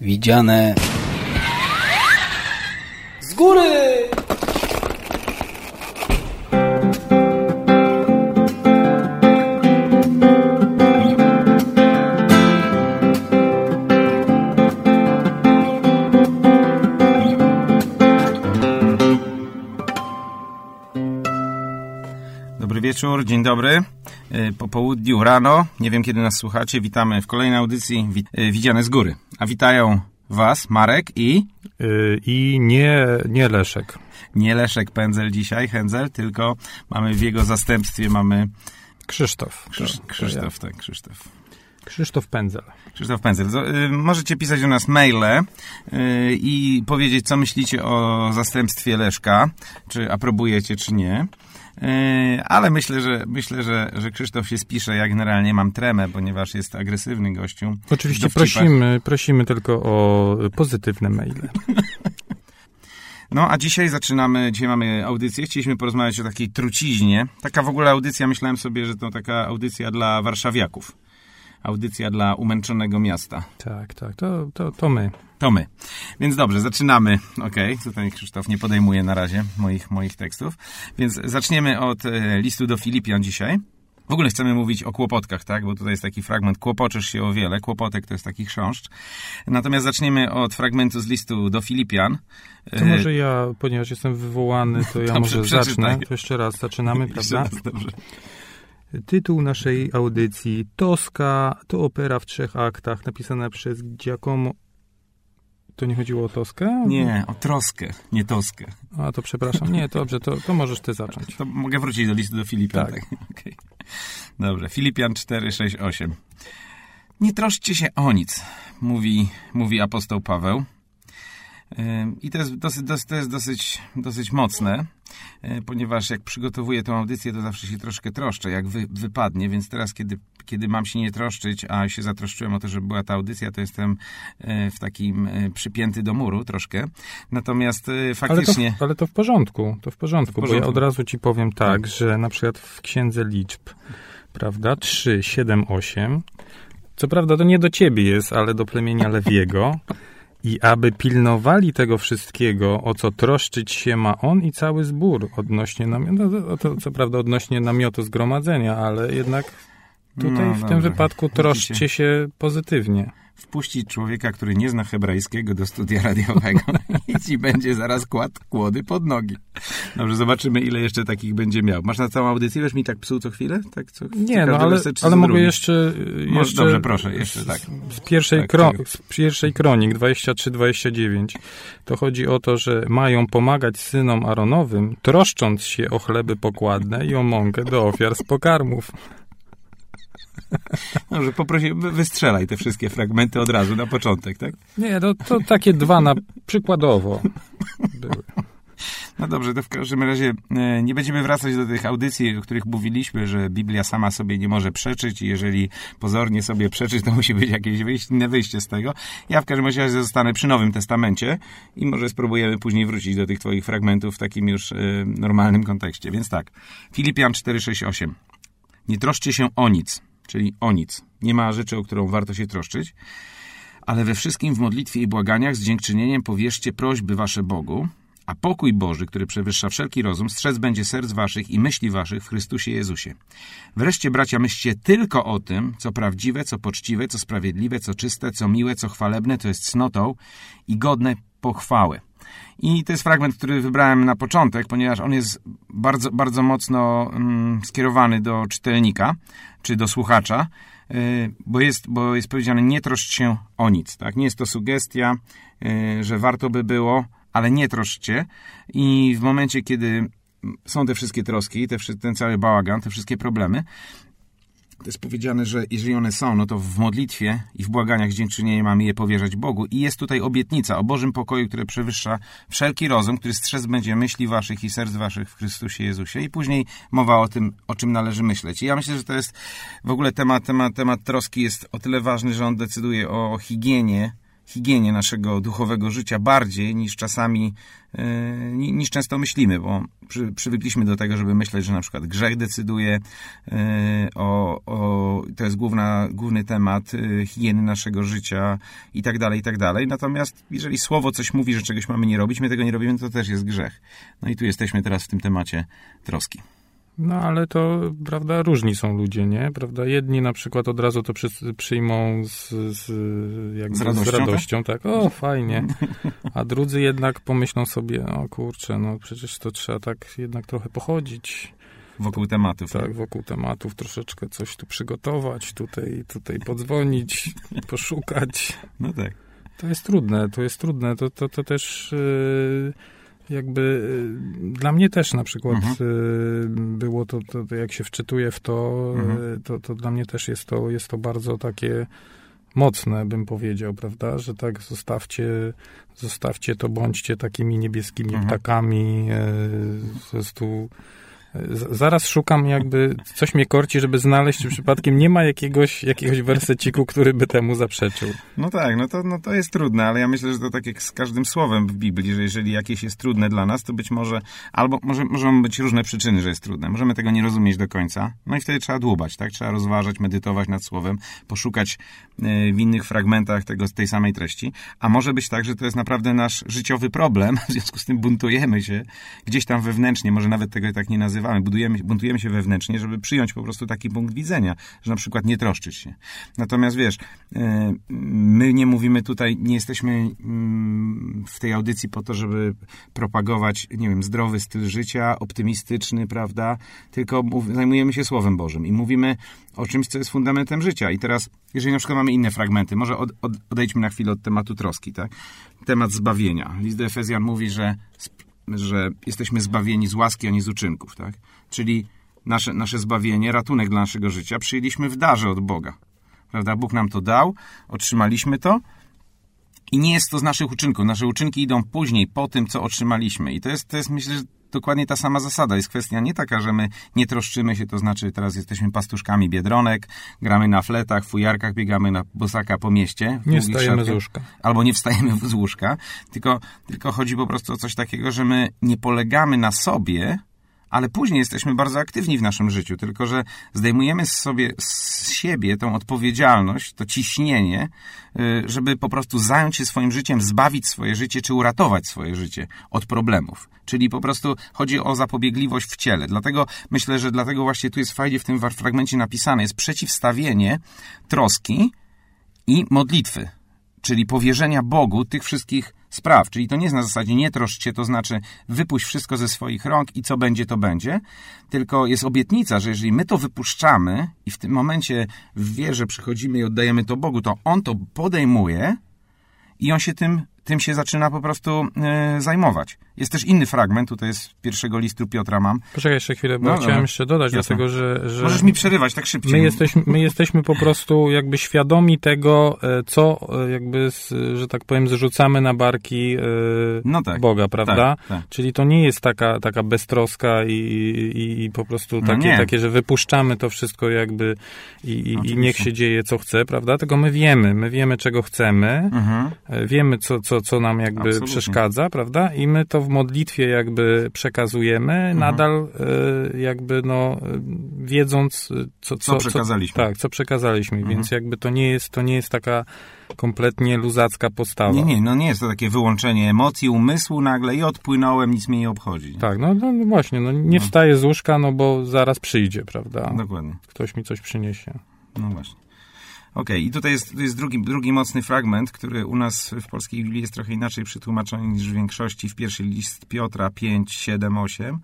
Widziane z góry! Dobry wieczór, dzień dobry. Y, Po południu, rano, nie wiem kiedy nas słuchacie, witamy w kolejnej audycji y, Widziane z góry. A witają Was Marek i Yy, I nie, nie Leszek. nie Leszek Pędzel dzisiaj, Hędzel, tylko mamy w jego zastępstwie mamy Krzysztof. Krzysz, To- to Krzysztof, tak, Krzysztof. ja. Krzysztof Pędzel. Krzysztof Pędzel. Y, Możecie pisać do nas maile i powiedzieć, co myślicie o zastępstwie Leszka, czy aprobujecie, czy nie. Y, Ale myślę, że myślę, że, że Krzysztof się spisze. Ja generalnie mam tremę, ponieważ jest agresywny gościu. Oczywiście prosimy, prosimy tylko o pozytywne maile. No, a dzisiaj zaczynamy, dzisiaj mamy audycję. Chcieliśmy porozmawiać o takiej truciźnie. Taka w ogóle audycja, myślałem sobie, że to taka audycja dla warszawiaków. Audycja dla umęczonego miasta. Tak, tak, to, to, to my. To my. Więc dobrze, zaczynamy. Okej, tutaj Krzysztof nie podejmuje na razie moich, moich tekstów. Więc zaczniemy od e, listu do Filipian dzisiaj. W ogóle chcemy mówić o kłopotkach, tak? Bo tutaj jest taki fragment, kłopoczysz się o wiele. Kłopotek to jest taki chrząszcz. Natomiast zaczniemy od fragmentu z listu do Filipian. To E, może ja, ponieważ jestem wywołany, to ja Dobrze, może zacznę. przeczytaj. To jeszcze raz zaczynamy, prawda? raz, dobrze. Tytuł naszej audycji Toska to opera w trzech aktach napisana przez Giacomo... To nie chodziło o Toskę? Nie, o troskę, nie toskę. A, to przepraszam. Nie, dobrze, to, to możesz ty zacząć. To mogę wrócić do listu do Filipian. Tak. Tak. Okej. Dobrze, Filipian 4, 6, 8. Nie troszczcie się o nic, mówi, mówi apostoł Paweł. I to jest dosyć, dosyć, to jest dosyć, dosyć mocne, y, ponieważ jak przygotowuję tą audycję, to zawsze się troszkę troszczę, jak wy, wypadnie, więc teraz, kiedy, kiedy mam się nie troszczyć, a się zatroszczyłem o to, żeby była ta audycja, to jestem y, w takim y, przypięty do muru troszkę. Natomiast y, Ale to, faktycznie... ale to w porządku, to w porządku, W bo ja porządku. od razu ci powiem tak, że na przykład w księdze liczb, prawda, 3, 7, 8, co prawda to nie do ciebie jest, ale do plemienia Lewiego, i aby pilnowali tego wszystkiego, o co troszczyć się ma on i cały zbór odnośnie namiotu, no, to, co prawda odnośnie namiotu zgromadzenia, ale jednak tutaj No, w tym dobrze. wypadku troszczcie się pozytywnie. Wpuścić człowieka, który nie zna hebrajskiego do studia radiowego i ci będzie zaraz kładł kłody pod nogi. Dobrze, zobaczymy, ile jeszcze takich będzie miał. Masz na całą audycję? Wiesz mi tak psuł co chwilę? Tak, co, Nie, no ale, czy ale mogę jeszcze, Może- jeszcze... dobrze, proszę, jeszcze tak. Z pierwszej, Tak, kro, tak. z pierwszej kronik 23-29 to chodzi o to, że mają pomagać synom Aronowym, troszcząc się o chleby pokładne i o mąkę do ofiar z pokarmów. Dobrze, poprosi, wy- wystrzelaj te wszystkie fragmenty od razu, na początek, tak? Nie, to, to takie dwa na przykładowo były. No dobrze, to w każdym razie e, nie będziemy wracać do tych audycji, o których mówiliśmy, że Biblia sama sobie nie może przeczyć i jeżeli pozornie sobie przeczyć, to musi być jakieś wyjście, inne wyjście z tego. Ja w każdym razie zostanę przy Nowym Testamencie i może spróbujemy później wrócić do tych twoich fragmentów w takim już e, normalnym kontekście. Więc tak, Filipian 4, 6, 8. Nie troszcie się o nic, czyli o nic. Nie ma rzeczy, o którą warto się troszczyć, ale we wszystkim w modlitwie i błaganiach z dziękczynieniem powierzcie prośby wasze Bogu, a pokój Boży, który przewyższa wszelki rozum, strzec będzie serc waszych i myśli waszych w Chrystusie Jezusie. Wreszcie, bracia, myślcie tylko o tym, co prawdziwe, co poczciwe, co sprawiedliwe, co czyste, co miłe, co chwalebne, to jest cnotą i godne pochwały. I to jest fragment, który wybrałem na początek, ponieważ on jest bardzo, bardzo mocno mm, skierowany do czytelnika, czy do słuchacza, yy, bo jest, bo jest powiedziane nie troszcz się o nic. Tak? Nie jest to sugestia, yy, że warto by było, ale nie troszczcie. I w momencie, kiedy są te wszystkie troski, te, ten cały bałagan, te wszystkie problemy, to jest powiedziane, że jeżeli one są, no to w modlitwie i w błaganiach z dziękczynieniem mamy je powierzać Bogu. I jest tutaj obietnica o Bożym pokoju, które przewyższa wszelki rozum, który strzec będzie myśli waszych i serc waszych w Chrystusie Jezusie. I później mowa o tym, o czym należy myśleć. I ja myślę, że to jest w ogóle temat, temat, temat troski jest o tyle ważny, że on decyduje o higienie higienie naszego duchowego życia bardziej niż czasami, yy, niż często myślimy, bo przy, przywykliśmy do tego, żeby myśleć, że na przykład grzech decyduje yy, o, o, to jest główna, główny temat yy, higieny naszego życia i tak dalej, i tak dalej. Natomiast jeżeli słowo coś mówi, że czegoś mamy nie robić, my tego nie robimy, to też jest grzech. No i tu jesteśmy teraz w tym temacie troski. No ale to, prawda, różni są ludzie, nie? Prawda, jedni na przykład od razu to przy, przyjmą z, z, Z radością, z radością tak? O, fajnie. A drudzy jednak pomyślą sobie, o kurczę, no przecież to trzeba tak jednak trochę pochodzić. Wokół tematów. Tak, wokół tematów troszeczkę coś tu przygotować, tutaj, tutaj podzwonić, poszukać. No tak. To jest trudne, to jest trudne. To, to, to też yy, jakby yy, dla mnie też na przykład Mhm. yy, było to, to, to, jak się wczytuję w to, Mhm. yy, to, to dla mnie też jest to, jest to bardzo takie mocne, bym powiedział, prawda, że tak zostawcie, zostawcie to, bądźcie takimi niebieskimi Mhm. ptakami, po prostu Zaraz szukam jakby, coś mnie korci, żeby znaleźć, czy przypadkiem nie ma jakiegoś, jakiegoś werseciku, który by temu zaprzeczył. No tak, no to, no to jest trudne, ale ja myślę, że to tak jak z każdym słowem w Biblii, że jeżeli jakieś jest trudne dla nas, to być może, albo może, możą być różne przyczyny, że jest trudne. Możemy tego nie rozumieć do końca, no i wtedy trzeba dłubać, tak? Trzeba rozważać, medytować nad słowem, poszukać e, w innych fragmentach tego, tej samej treści, a może być tak, że to jest naprawdę nasz życiowy problem, w związku z tym buntujemy się gdzieś tam wewnętrznie, może nawet tego tak nie nazywamy, budujemy, buntujemy się wewnętrznie, żeby przyjąć po prostu taki punkt widzenia, że na przykład nie troszczyć się. Natomiast wiesz, e, my nie mówimy tutaj, nie jesteśmy mm, w tej audycji po to, żeby propagować, nie wiem, zdrowy styl życia, optymistyczny, prawda? Tylko zajmujemy się Słowem Bożym i mówimy o czymś, co jest fundamentem życia. I teraz, jeżeli na przykład mamy inne fragmenty, może od, odejdźmy na chwilę od tematu troski, tak? Temat zbawienia. List do Efezjan mówi, że, że jesteśmy zbawieni z łaski, a nie z uczynków, tak? Czyli nasze, nasze zbawienie, ratunek dla naszego życia przyjęliśmy w darze od Boga. Prawda? Bóg nam to dał, otrzymaliśmy to i nie jest to z naszych uczynków. Nasze uczynki idą później, po tym, co otrzymaliśmy. I to jest, to jest myślę, że dokładnie ta sama zasada. Jest kwestia nie taka, że my nie troszczymy się, to znaczy teraz jesteśmy pastuszkami biedronek, gramy na fletach, fujarkach, biegamy na bosaka po mieście. Nie wstajemy z łóżka. albo nie wstajemy z łóżka, tylko, tylko chodzi po prostu o coś takiego, że my nie polegamy na sobie, ale później jesteśmy bardzo aktywni w naszym życiu, tylko że zdejmujemy z sobie z siebie tą odpowiedzialność, to ciśnienie, y, żeby po prostu zająć się swoim życiem, zbawić swoje życie, czy uratować swoje życie od problemów. Czyli po prostu chodzi o zapobiegliwość w ciele. Dlatego myślę, że dlatego właśnie tu jest fajnie w tym fragmencie napisane, jest przeciwstawienie troski i modlitwy, czyli powierzenia Bogu tych wszystkich spraw. Czyli to nie jest na zasadzie nie troszcz to znaczy wypuść wszystko ze swoich rąk i co będzie, to będzie, tylko jest obietnica, że jeżeli my to wypuszczamy i w tym momencie w wierze przychodzimy i oddajemy to Bogu, to On to podejmuje i On się tym, tym się zaczyna po prostu e, zajmować. Jest też inny fragment, tutaj jest z pierwszego listu Piotra mam. Poczekaj jeszcze chwilę, bo No, chciałem dobra. jeszcze dodać, Jasne. dlatego że, że Możesz mi przerywać tak szybciej. my, jesteśmy, my jesteśmy po prostu jakby świadomi tego, e, co e, jakby, że tak powiem, zrzucamy na barki e, No tak. Boga, prawda? Tak, tak. Czyli to nie jest taka, taka beztroska i, i, i po prostu No takie, nie. takie, że wypuszczamy to wszystko jakby i, i, niech się dzieje co chce, prawda? Tylko my wiemy, my wiemy czego chcemy, Mhm. Wiemy, co, co, co nam jakby Absolutnie. przeszkadza, prawda? I my to w modlitwie jakby przekazujemy, Mhm. nadal e, jakby no wiedząc, e, co, Co przekazaliśmy. tak, co przekazaliśmy, Mhm. więc jakby to nie jest, to nie jest taka kompletnie luzacka postawa. Nie, nie, no nie jest to takie wyłączenie emocji, umysłu nagle i odpłynąłem, nic mnie nie obchodzi. Tak, no, no no właśnie, no nie wstaję z łóżka, no bo zaraz przyjdzie, prawda? Dokładnie. Ktoś mi coś przyniesie. No właśnie. Okej, i tutaj jest, jest drugi, drugi mocny fragment, który u nas w polskiej Biblii jest trochę inaczej przetłumaczony niż w większości. W pierwszy list Piotra 5, 7, 8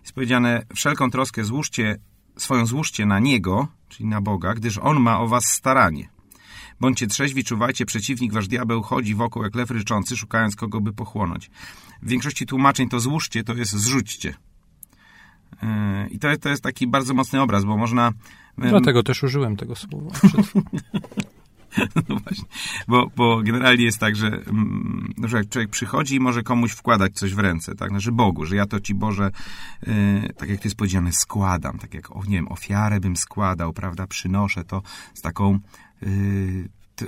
jest powiedziane, wszelką troskę złóżcie, swoją złóżcie na Niego, czyli na Boga, gdyż On ma o was staranie. Bądźcie trzeźwi, czuwajcie, przeciwnik wasz diabeł chodzi wokół jak lew ryczący, szukając kogo by pochłonąć. W większości tłumaczeń to złóżcie, to jest zrzućcie. Yy, I to, to jest taki bardzo mocny obraz, bo można... yy, Dlatego też użyłem tego słowa. No właśnie, bo, bo generalnie jest tak, że mm, na przykład człowiek przychodzi i może komuś wkładać coś w ręce, tak, znaczy Bogu, że ja to Ci Boże, y, tak jak to jest powiedziane, składam, tak jak, o, nie wiem, ofiarę bym składał, prawda, przynoszę to z taką, y, t,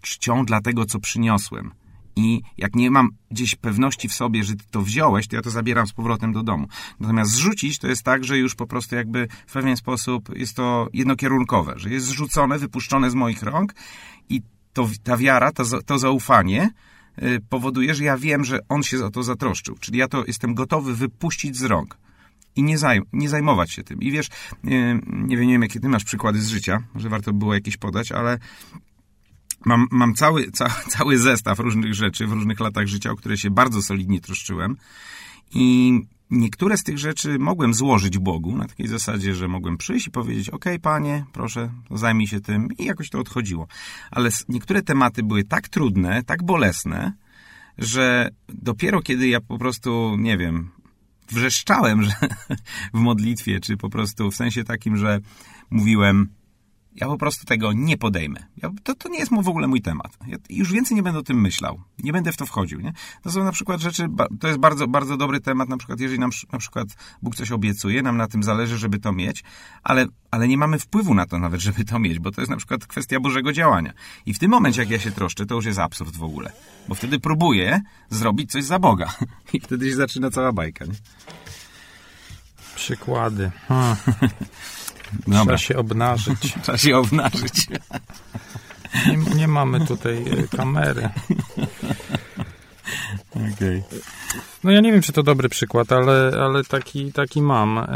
czcią dla tego, co przyniosłem. I jak nie mam gdzieś pewności w sobie, że ty to wziąłeś, to ja to zabieram z powrotem do domu. Natomiast zrzucić to jest tak, że już po prostu jakby w pewien sposób jest to jednokierunkowe, że jest zrzucone, wypuszczone z moich rąk i to, ta wiara, to, to zaufanie y, powoduje, że ja wiem, że on się o to zatroszczył. Czyli ja to jestem gotowy wypuścić z rąk i nie, zaj nie zajmować się tym. I wiesz, y, nie wiem, nie wiem, jakie ty masz przykłady z życia, może warto było jakieś podać, ale mam, mam cały, ca, cały zestaw różnych rzeczy w różnych latach życia, o które się bardzo solidnie troszczyłem. I niektóre z tych rzeczy mogłem złożyć Bogu na takiej zasadzie, że mogłem przyjść i powiedzieć: OK, panie, proszę, zajmij się tym, i jakoś to odchodziło. Ale niektóre tematy były tak trudne, tak bolesne, że dopiero kiedy ja po prostu, nie wiem, wrzeszczałem że w modlitwie, czy po prostu w sensie takim, że mówiłem: ja po prostu tego nie podejmę. Ja, to, to nie jest w ogóle mój temat. Ja już więcej nie będę o tym myślał. Nie będę w to wchodził. Nie? To są na przykład rzeczy, to jest bardzo, bardzo dobry temat, na przykład jeżeli nam na przykład Bóg coś obiecuje, nam na tym zależy, żeby to mieć, ale, ale nie mamy wpływu na to nawet, żeby to mieć, bo to jest na przykład kwestia Bożego działania. I w tym momencie, jak ja się troszczę, to już jest absurd w ogóle. Bo wtedy próbuję zrobić coś za Boga. I wtedy się zaczyna cała bajka. Nie? Przykłady. Dobra. Trzeba się obnażyć. Trzeba się obnażyć. Nie, nie mamy tutaj e, kamery. Okay. No ja nie wiem, czy to dobry przykład, ale, ale taki, taki mam. E,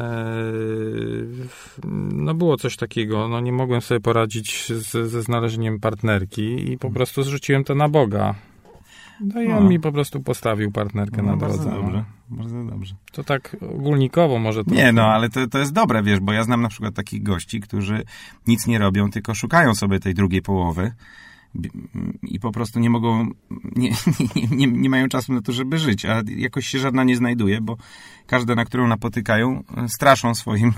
no było coś takiego, no nie mogłem sobie poradzić ze znalezieniem partnerki i po prostu zrzuciłem to na Boga. No i on no. mi po prostu postawił partnerkę no, na drodze. Bardzo dobrze, no. bardzo dobrze. To tak ogólnikowo może to... Nie, no, ale to, to jest dobre, wiesz, bo ja znam na przykład takich gości, którzy nic nie robią, tylko szukają sobie tej drugiej połowy i po prostu nie mogą, nie, nie, nie, nie, mają czasu na to, żeby żyć, a jakoś się żadna nie znajduje, bo każda, na którą napotykają, straszą swoim,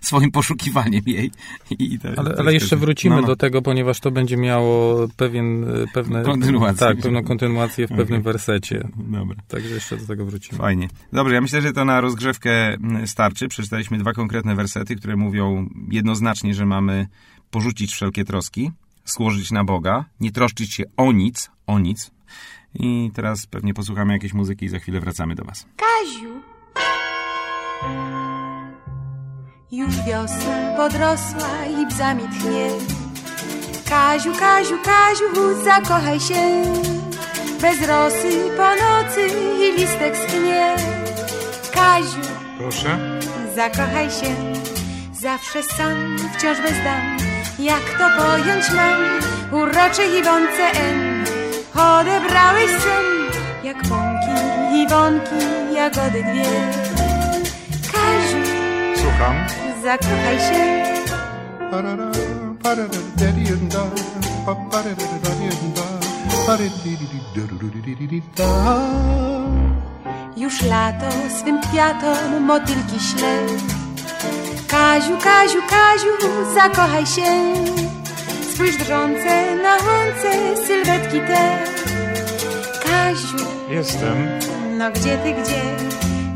swoim poszukiwaniem jej. I to, ale, to ale jeszcze wrócimy no, no. do tego, ponieważ to będzie miało pewien, pewne... Kontynuację. Tak, pewną kontynuację w okay. pewnym wersecie. Dobra. Także jeszcze do tego wrócimy. Fajnie. Dobrze, ja myślę, że to na rozgrzewkę starczy. Przeczytaliśmy dwa konkretne wersety, które mówią jednoznacznie, że mamy porzucić wszelkie troski, złożyć na Boga, nie troszczyć się o nic, o nic. I teraz pewnie posłuchamy jakiejś muzyki i za chwilę wracamy do Was. Kaziu! Już wiosna podrosła i bzami tchnie. Kaziu, Kaziu, Kaziu, zakochaj się. Bez rosy po nocy i listek schnie. Kaziu, proszę, zakochaj się. Zawsze sam, wciąż bez dam jak to pojąć mam? Uroczej Iwonce N Odebrałeś sen Jak pąki, Iwonki, jagody dwie Kaziu Słucham Zakochaj się. Już lato swym kwiatom motylki śle Kaziu, Kaziu, Kaziu, zakochaj się. Spójrz drżące na łące sylwetki te. Kaziu Jestem. No gdzie ty, gdzie?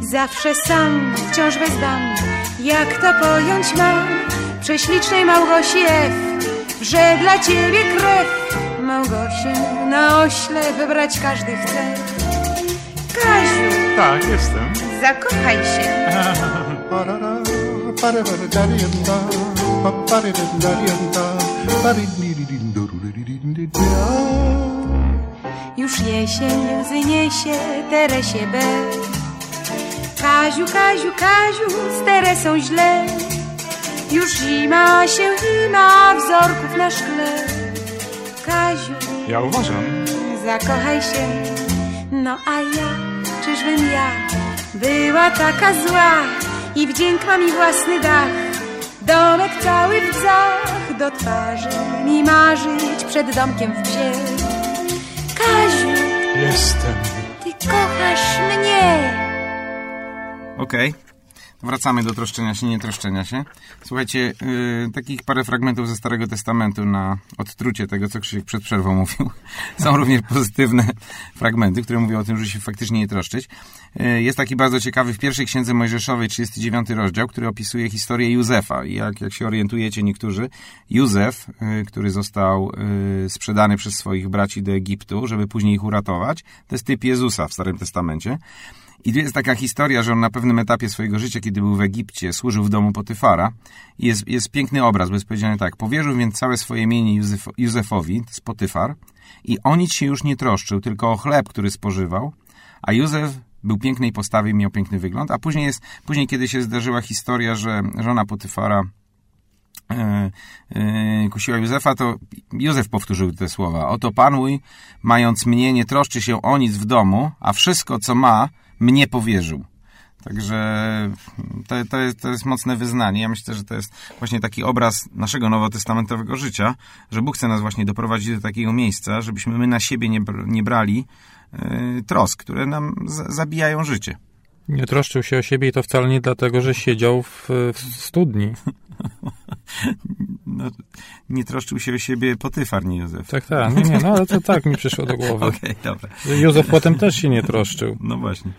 Zawsze sam, wciąż bez dam Jak to pojąć mam? Prześlicznej Małgosi F Że dla ciebie krew Małgosię na ośle wybrać każdy chce. Kaziu Tak, jestem. Zakochaj się. Już jesień łzy niesie Teresie B Kaziu, Kaziu, Kaziu, z Teresą źle Już zima się ima wzorków na szkle Kaziu Ja uważam Zakochaj się No a ja, czyżbym ja Była taka zła i wdzięk ma mi własny dach. Domek cały w bzach, do twarzy mi marzyć przed domkiem w bzie. Kaziu, jestem. Okej. Okay. wracamy do troszczenia się, nie troszczenia się. Słuchajcie, yy, takich parę fragmentów ze Starego Testamentu na odtrucie tego, co Krzysiek przed przerwą mówił. Są również pozytywne fragmenty, które mówią o tym, że się faktycznie nie troszczyć. Yy, jest taki bardzo ciekawy w pierwszej księdze Mojżeszowej, 39 rozdział, który opisuje historię Józefa. I jak, jak się orientujecie niektórzy, Józef, yy, który został yy, sprzedany przez swoich braci do Egiptu, żeby później ich uratować, to jest typ Jezusa w Starym Testamencie. I tu jest taka historia, że on na pewnym etapie swojego życia, kiedy był w Egipcie, służył w domu Potyfara. I jest, jest piękny obraz, bo jest powiedziane tak. Powierzył więc całe swoje mienie Józef, Józefowi, jest Potyfar, i o nic się już nie troszczył, tylko o chleb, który spożywał. A Józef był pięknej postawy i miał piękny wygląd. A później, jest, później kiedy się zdarzyła historia, że żona Potyfara e, e, kusiła Józefa, to Józef powtórzył te słowa. Oto Pan mój, mając mnie, nie troszczy się o nic w domu, a wszystko, co ma, mnie powierzył. Także to, to, jest, to jest mocne wyznanie. Ja myślę, że to jest właśnie taki obraz naszego nowotestamentowego życia, że Bóg chce nas właśnie doprowadzić do takiego miejsca, żebyśmy my na siebie nie, nie brali yy, trosk, które nam z, zabijają życie. Nie troszczył się o siebie i to wcale nie dlatego, że siedział w, w studni. No, nie troszczył się o siebie Potyfar, nie Józef. Tak, tak. Nie, nie, no ale to tak mi przyszło do głowy. Okej, okay, dobra. Józef potem też się nie troszczył. No właśnie.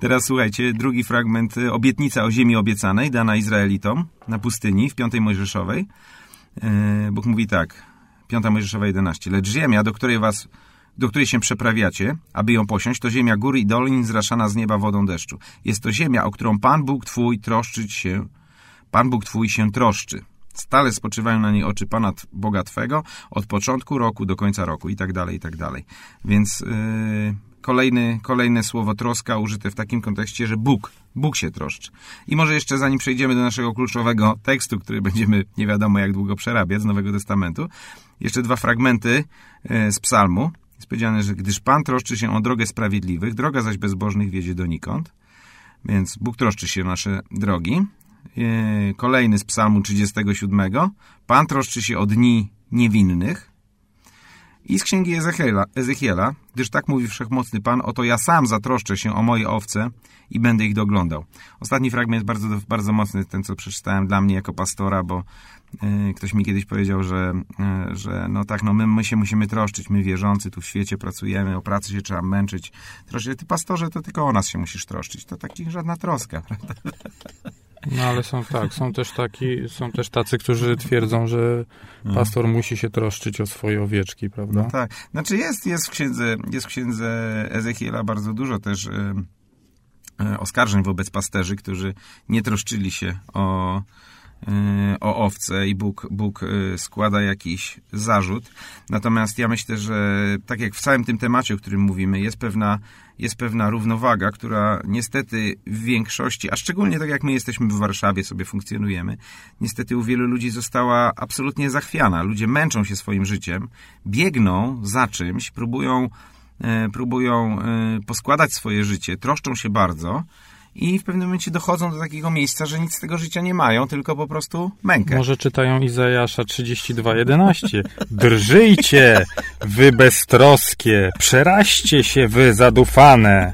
Teraz słuchajcie, drugi fragment. Obietnica o ziemi obiecanej dana Izraelitom na pustyni w piątej Mojżeszowej. E, Bóg mówi tak. Piąta Mojżeszowa 11. Lecz ziemia, do której was do której się przeprawiacie, aby ją posiąść, to ziemia góry i dolin zraszana z nieba wodą deszczu. Jest to ziemia, o którą Pan Bóg Twój troszczyć się, Pan Bóg Twój się troszczy. Stale spoczywają na niej oczy Pana Boga Twego od początku roku do końca roku i tak dalej, i tak dalej. Więc yy, kolejny, kolejne słowo troska użyte w takim kontekście, że Bóg, Bóg się troszczy. I może jeszcze zanim przejdziemy do naszego kluczowego tekstu, który będziemy nie wiadomo jak długo przerabiać z Nowego Testamentu, jeszcze dwa fragmenty yy, z psalmu. Jest powiedziane, że gdyż Pan troszczy się o drogę sprawiedliwych, droga zaś bezbożnych wiedzie donikąd. Więc Bóg troszczy się o nasze drogi. E, kolejny z psalmu 37. Pan troszczy się o dni niewinnych. I z księgi Ezechiela, Ezechiela, gdyż tak mówi wszechmocny Pan, oto ja sam zatroszczę się o moje owce i będę ich doglądał. Ostatni fragment bardzo, bardzo mocny, ten co przeczytałem dla mnie jako pastora, bo y, ktoś mi kiedyś powiedział, że, y, że no tak, no my, my się musimy troszczyć, my wierzący tu w świecie pracujemy, o pracy się trzeba męczyć. Troszczyć. Ty pastorze, to tylko o nas się musisz troszczyć. To taki żadna troska, prawda? No ale są tak, są też taki, są też tacy, którzy twierdzą, że mhm. pastor musi się troszczyć o swoje owieczki, prawda? No tak. Znaczy jest, jest w księdze, jest w księdze Ezechiela bardzo dużo też y, y, oskarżeń wobec pasterzy, którzy nie troszczyli się o, y, o owce i Bóg, Bóg składa jakiś zarzut. Natomiast ja myślę, że tak jak w całym tym temacie, o którym mówimy, jest pewna jest pewna równowaga, która niestety w większości, a szczególnie tak jak my jesteśmy w Warszawie, sobie funkcjonujemy, niestety u wielu ludzi została absolutnie zachwiana. Ludzie męczą się swoim życiem, biegną za czymś, próbują, e, próbują e, poskładać swoje życie, troszczą się bardzo, i w pewnym momencie dochodzą do takiego miejsca, że nic z tego życia nie mają, tylko po prostu mękę. Może czytają Izajasza 32:11. Drżyjcie, wy beztroskie, przeraźcie się, wy zadufane.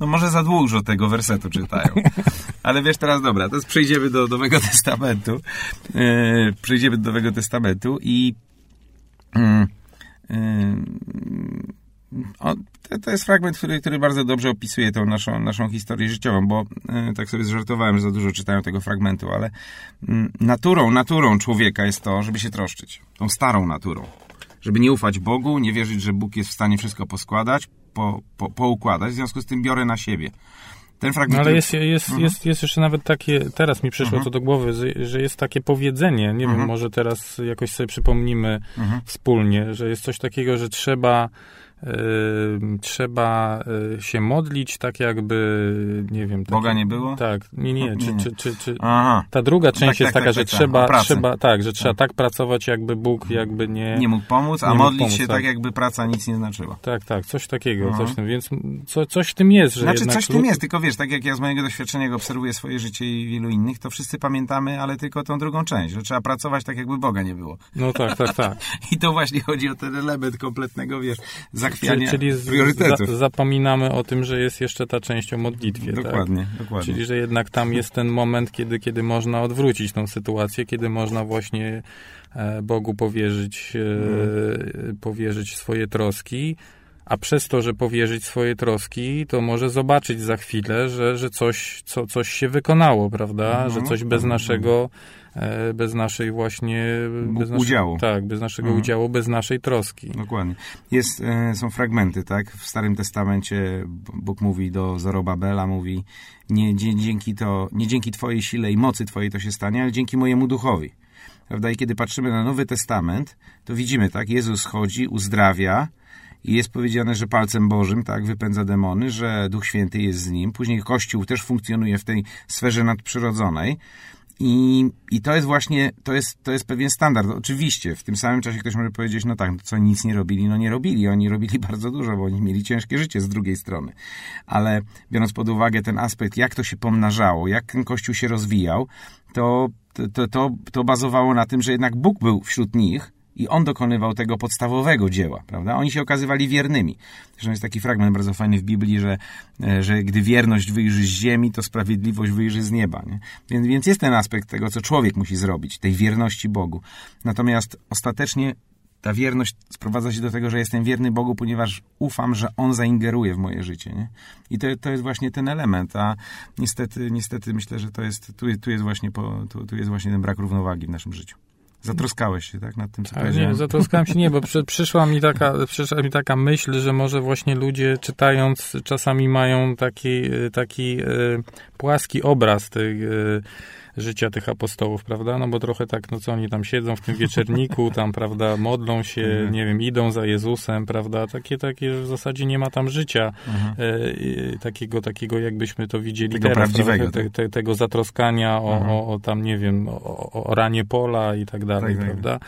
No może za dużo tego wersetu czytają. Ale wiesz, teraz dobra, teraz przejdziemy do Nowego Testamentu. Yy, przejdziemy do Nowego Testamentu i yy, yy, o, to, to, jest fragment, który, który bardzo dobrze opisuje tą naszą, naszą historię życiową, bo y, tak sobie zżartowałem, że za dużo czytają tego fragmentu, ale y, naturą, naturą człowieka jest to, żeby się troszczyć. Tą starą naturą. Żeby nie ufać Bogu, nie wierzyć, że Bóg jest w stanie wszystko poskładać, po, po, poukładać, w związku z tym biorę na siebie. Ten fragment... No ale jest, jest, mhm. jest, jest jeszcze nawet takie, teraz mi przyszło mhm. to do głowy, że jest takie powiedzenie, nie mhm. wiem, może teraz jakoś sobie przypomnimy mhm. wspólnie, że jest coś takiego, że trzeba trzeba y, się modlić tak jakby, nie wiem... Boga nie było? Tak, nie, nie, czy, czy, czy, czy Aha. ta druga część tak, jest tak, taka, tak, że tak, trzeba, trzeba, tak, że trzeba tak. tak pracować, jakby Bóg jakby nie... Nie mógł pomóc, a modlić pomóc, się tak. jakby praca nic nie znaczyła. Tak, tak, coś takiego, Aha. coś tym, więc co, coś w tym jest, że Znaczy coś w tym jest, tylko wiesz, tak jak ja z mojego doświadczenia obserwuję swoje życie i wielu innych, to wszyscy pamiętamy, ale tylko tą drugą część, że trzeba pracować tak jakby Boga nie było. No tak, tak, tak. I to właśnie chodzi o ten element kompletnego, wiesz, zachwiania czyli priorytetów. Za, zapominamy o tym, że jest jeszcze ta część o modlitwie. Dokładnie, tak? dokładnie. Czyli, że jednak tam jest ten moment, kiedy, kiedy można odwrócić tą sytuację, kiedy można właśnie e, Bogu powierzyć, hmm. powierzyć swoje troski, a przez to, że powierzyć swoje troski, to może zobaczyć za chwilę, że, że coś, co, coś się wykonało, prawda? Że coś bez naszego E, bez naszej właśnie... Bez udziału. tak, bez naszego mhm. udziału, bez naszej troski. Dokładnie. Jest, e, są fragmenty, tak? W Starym Testamencie Bóg mówi do Zorobabela, mówi nie dzięki, to, nie dzięki twojej sile i mocy twojej to się stanie, ale dzięki mojemu duchowi. Prawda? I kiedy patrzymy na Nowy Testament, to widzimy, tak? Jezus chodzi, uzdrawia, i jest powiedziane, że palcem Bożym, tak, wypędza demony, że Duch Święty jest z nim. Później Kościół też funkcjonuje w tej sferze nadprzyrodzonej. I, I to jest właśnie, to jest, to jest pewien standard. Oczywiście, w tym samym czasie ktoś może powiedzieć, no tak, co nic nie robili? No nie robili, oni robili bardzo dużo, bo oni mieli ciężkie życie z drugiej strony. Ale biorąc pod uwagę ten aspekt, jak to się pomnażało, jak ten Kościół się rozwijał, to, to, to, to bazowało na tym, że jednak Bóg był wśród nich, i on dokonywał tego podstawowego dzieła, prawda? Oni się okazywali wiernymi. Zresztą jest taki fragment bardzo fajny w Biblii, że, e, że gdy wierność wyjrzy z ziemi, to sprawiedliwość wyjrzy z nieba. Nie? Więc, więc jest ten aspekt tego, co człowiek musi zrobić, tej wierności Bogu. Natomiast ostatecznie ta wierność sprowadza się do tego, że jestem wierny Bogu, ponieważ ufam, że On zaingeruje w moje życie. Nie? I to, to jest właśnie ten element, a niestety, niestety myślę, że to jest, tu, tu, jest właśnie po, tu, tu jest właśnie ten brak równowagi w naszym życiu. Zatroskałeś się, tak, nad tym, co Ale Nie, zatroskałem się nie, bo przy, przyszła, mi taka, przyszła mi taka myśl, że może właśnie ludzie czytając czasami mają taki, taki e, płaski obraz tej, e, życia tych apostołów, prawda? No bo trochę tak, no co oni tam siedzą w tym wieczerniku, tam, prawda, modlą się, mhm. nie wiem, idą za Jezusem, prawda? Takie, takie, w zasadzie nie ma tam życia mhm. e, takiego, takiego, jakbyśmy to widzieli tego teraz, prawdziwego. Te, te, tego zatroskania o, mhm. o, o, tam, nie wiem, o, o ranie pola i tak dalej, tak, tak. prawda?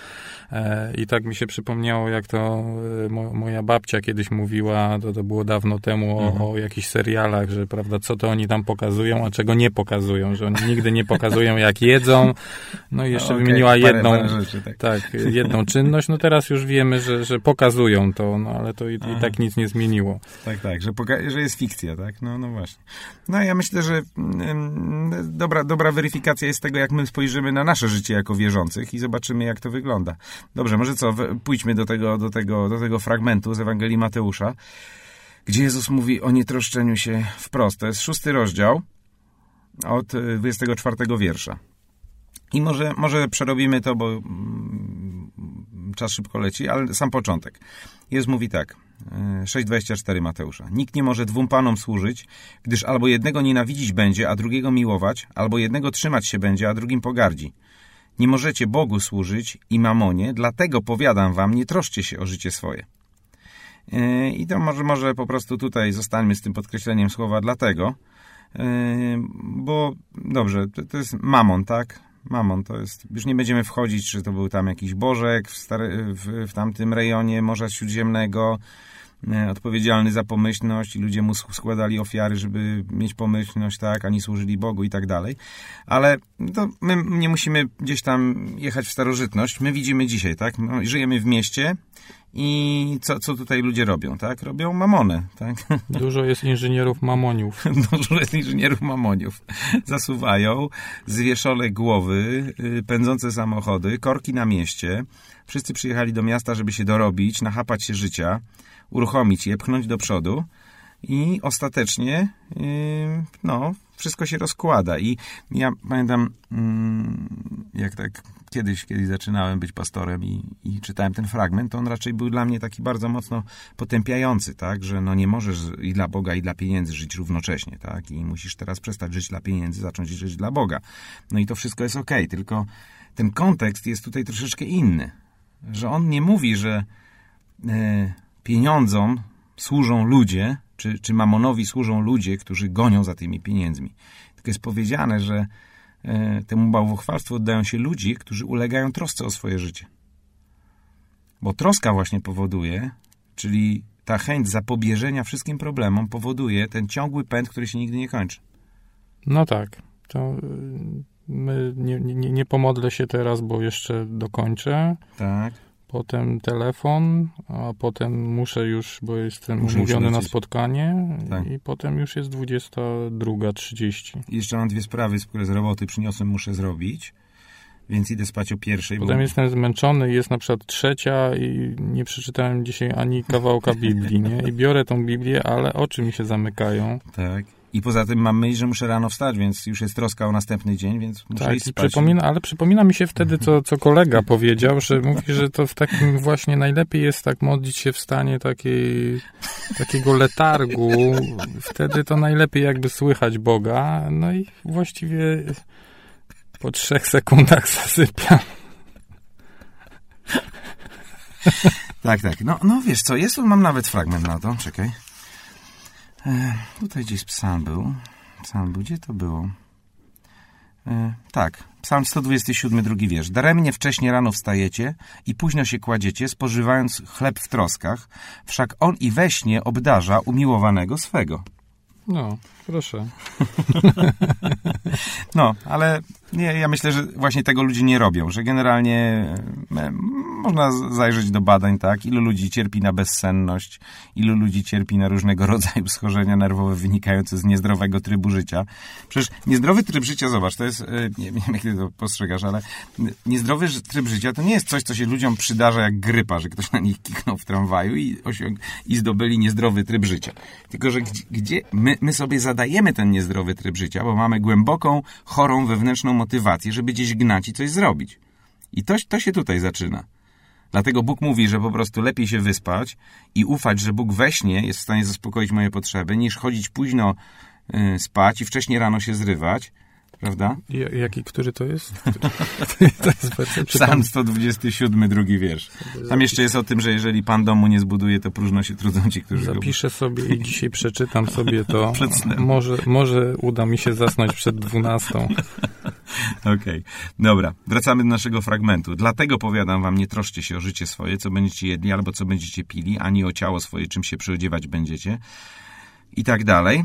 E, I tak mi się przypomniało, jak to e, moja babcia kiedyś mówiła, to, to było dawno temu, o, mhm. o jakichś serialach, że, prawda, co to oni tam pokazują, a czego nie pokazują, że oni nigdy nie pokazują pokazują, jak jedzą. No i jeszcze okay, wymieniła jedną, parę rzeczy, tak. tak. jedną czynność. No teraz już wiemy, że, że pokazują to, no ale to i, i tak nic nie zmieniło. Tak, tak, że, że jest fikcja, tak? No, no właśnie. No ja myślę, że mm, dobra, dobra weryfikacja jest tego, jak my spojrzymy na nasze życie jako wierzących i zobaczymy, jak to wygląda. Dobrze, może co, pójdźmy do tego, do tego, do tego fragmentu z Ewangelii Mateusza, gdzie Jezus mówi o nietroszczeniu się wprost. To jest szósty rozdział od 24 y, wiersza. I może, może przerobimy to, bo mm, czas szybko leci, ale sam początek. Jest mówi tak, 6,24 y, Mateusza. Nikt nie może dwóm panom służyć, gdyż albo jednego nienawidzić będzie, a drugiego miłować, albo jednego trzymać się będzie, a drugim pogardzi. Nie możecie Bogu służyć i mamonie, dlatego powiadam wam, nie troszcie się o życie swoje. Y, I to może, może po prostu tutaj zostańmy z tym podkreśleniem słowa dlatego, bo dobrze, to, to jest mamon, tak? Mamon to jest, już nie będziemy wchodzić, czy to był tam jakiś bożek w, stary, w, w tamtym rejonie Morza Śródziemnego, e, odpowiedzialny za pomyślność i ludzie mu składali ofiary, żeby mieć pomyślność, tak, ani służyli Bogu i tak dalej. Ale to my nie musimy gdzieś tam jechać w starożytność. My widzimy dzisiaj, tak? No, żyjemy w mieście i co, co tutaj ludzie robią, tak? Robią mamonę, tak? Dużo jest inżynierów mamoniów. Dużo jest inżynierów mamoniów. Zasuwają zwieszone głowy, y, pędzące samochody, korki na mieście. Wszyscy przyjechali do miasta, żeby się dorobić, nachapać się życia, uruchomić je, pchnąć do przodu i ostatecznie, y, no, wszystko się rozkłada. I ja pamiętam, mm, jak tak kiedyś, kiedy zaczynałem być pastorem i, i, czytałem ten fragment, to on raczej był dla mnie taki bardzo mocno potępiający, tak, że no nie możesz i dla Boga, i dla pieniędzy żyć równocześnie, tak, i musisz teraz przestać żyć dla pieniędzy, zacząć żyć dla Boga. No i to wszystko jest ok, tylko ten kontekst jest tutaj troszeczkę inny, że on nie mówi, że e, pieniądzom służą ludzie, czy, czy mamonowi służą ludzie, którzy gonią za tymi pieniędzmi. Tylko jest powiedziane, że e, temu bałwochwalstwu oddają się ludzie, którzy ulegają trosce o swoje życie. Bo troska właśnie powoduje, czyli ta chęć zapobieżenia wszystkim problemom powoduje ten ciągły pęd, który się nigdy nie kończy. No tak. To y, my nie, nie, nie pomodlę się teraz, bo jeszcze dokończę. Tak. Potem telefon, a potem muszę już, bo jestem Muszę umówiony na lecieć. spotkanie Tak. i potem już jest 22.30. I jeszcze mam dwie sprawy, które z roboty przyniosłem, muszę zrobić. Więc idę spać o pierwszej. Potem bo... jestem zmęczony, jest na przykład trzecia i nie przeczytałem dzisiaj ani kawałka Biblii, nie? I biorę tą Biblię, ale oczy mi się zamykają. Tak. I poza tym mam myśl, że muszę rano wstać, więc już jest troska o następny dzień, więc muszę Tak, iść spać. przypomina, ale przypomina mi się wtedy, co, co kolega powiedział, że mówi, że to w takim właśnie najlepiej jest tak modlić się w stanie takiej, takiego letargu. Wtedy to najlepiej jakby słychać Boga. No i właściwie po trzech sekundach zasypiam. Tak, tak. No, no wiesz co, jest tu, mam nawet fragment na to, czekaj. E, tutaj gdzieś psalm był. Psalm był, gdzie to było? E, tak, psalm 127, drugi wiersz. Daremnie wcześnie rano wstajecie i późno się kładziecie, spożywając chleb w troskach, wszak on i we śnie obdarza umiłowanego swego. No, proszę. No, ale nie, ja myślę, że właśnie tego ludzie nie robią, że generalnie e, można zajrzeć do badań, tak, ilu ludzi cierpi na bezsenność, ilu ludzi cierpi na różnego rodzaju schorzenia nerwowe wynikające z niezdrowego trybu życia. Przecież niezdrowy tryb życia, zobacz, to jest, e, nie, wiem jak to postrzegasz, ale niezdrowy tryb życia to nie jest coś, co się ludziom przydarza jak grypa, że ktoś na nich kiknął w tramwaju i, i zdobyli niezdrowy tryb życia. Tylko, że gdzie, gdzie my, my sobie zadajemy ten niezdrowy tryb życia, bo mamy głęboką, chorą wewnętrzną motywację, żeby gdzieś gnać i coś zrobić. I to, to się tutaj zaczyna. Dlatego Bóg mówi, że po prostu lepiej się wyspać i ufać, że Bóg we śnie jest w stanie zaspokoić moje potrzeby, niż chodzić późno y, spać i wcześniej rano się zrywać. Prawda? I- Jaki, który to jest? to jest werset, Psalm tam- 127, drugi wiersz. Tam jeszcze jest o tym, że jeżeli Pan domu nie zbuduje, to próżno się trudzą ci, którzy go Zapiszę sobie i dzisiaj przeczytam sobie to. Może, może uda mi się zasnąć przed dwunastą. Okej, dobra. Wracamy do naszego fragmentu. Dlatego powiadam wam, nie troszcie się o życie swoje, co będziecie jedli albo co będziecie pili, ani o ciało swoje, czym się przyodziewać będziecie. I tak dalej.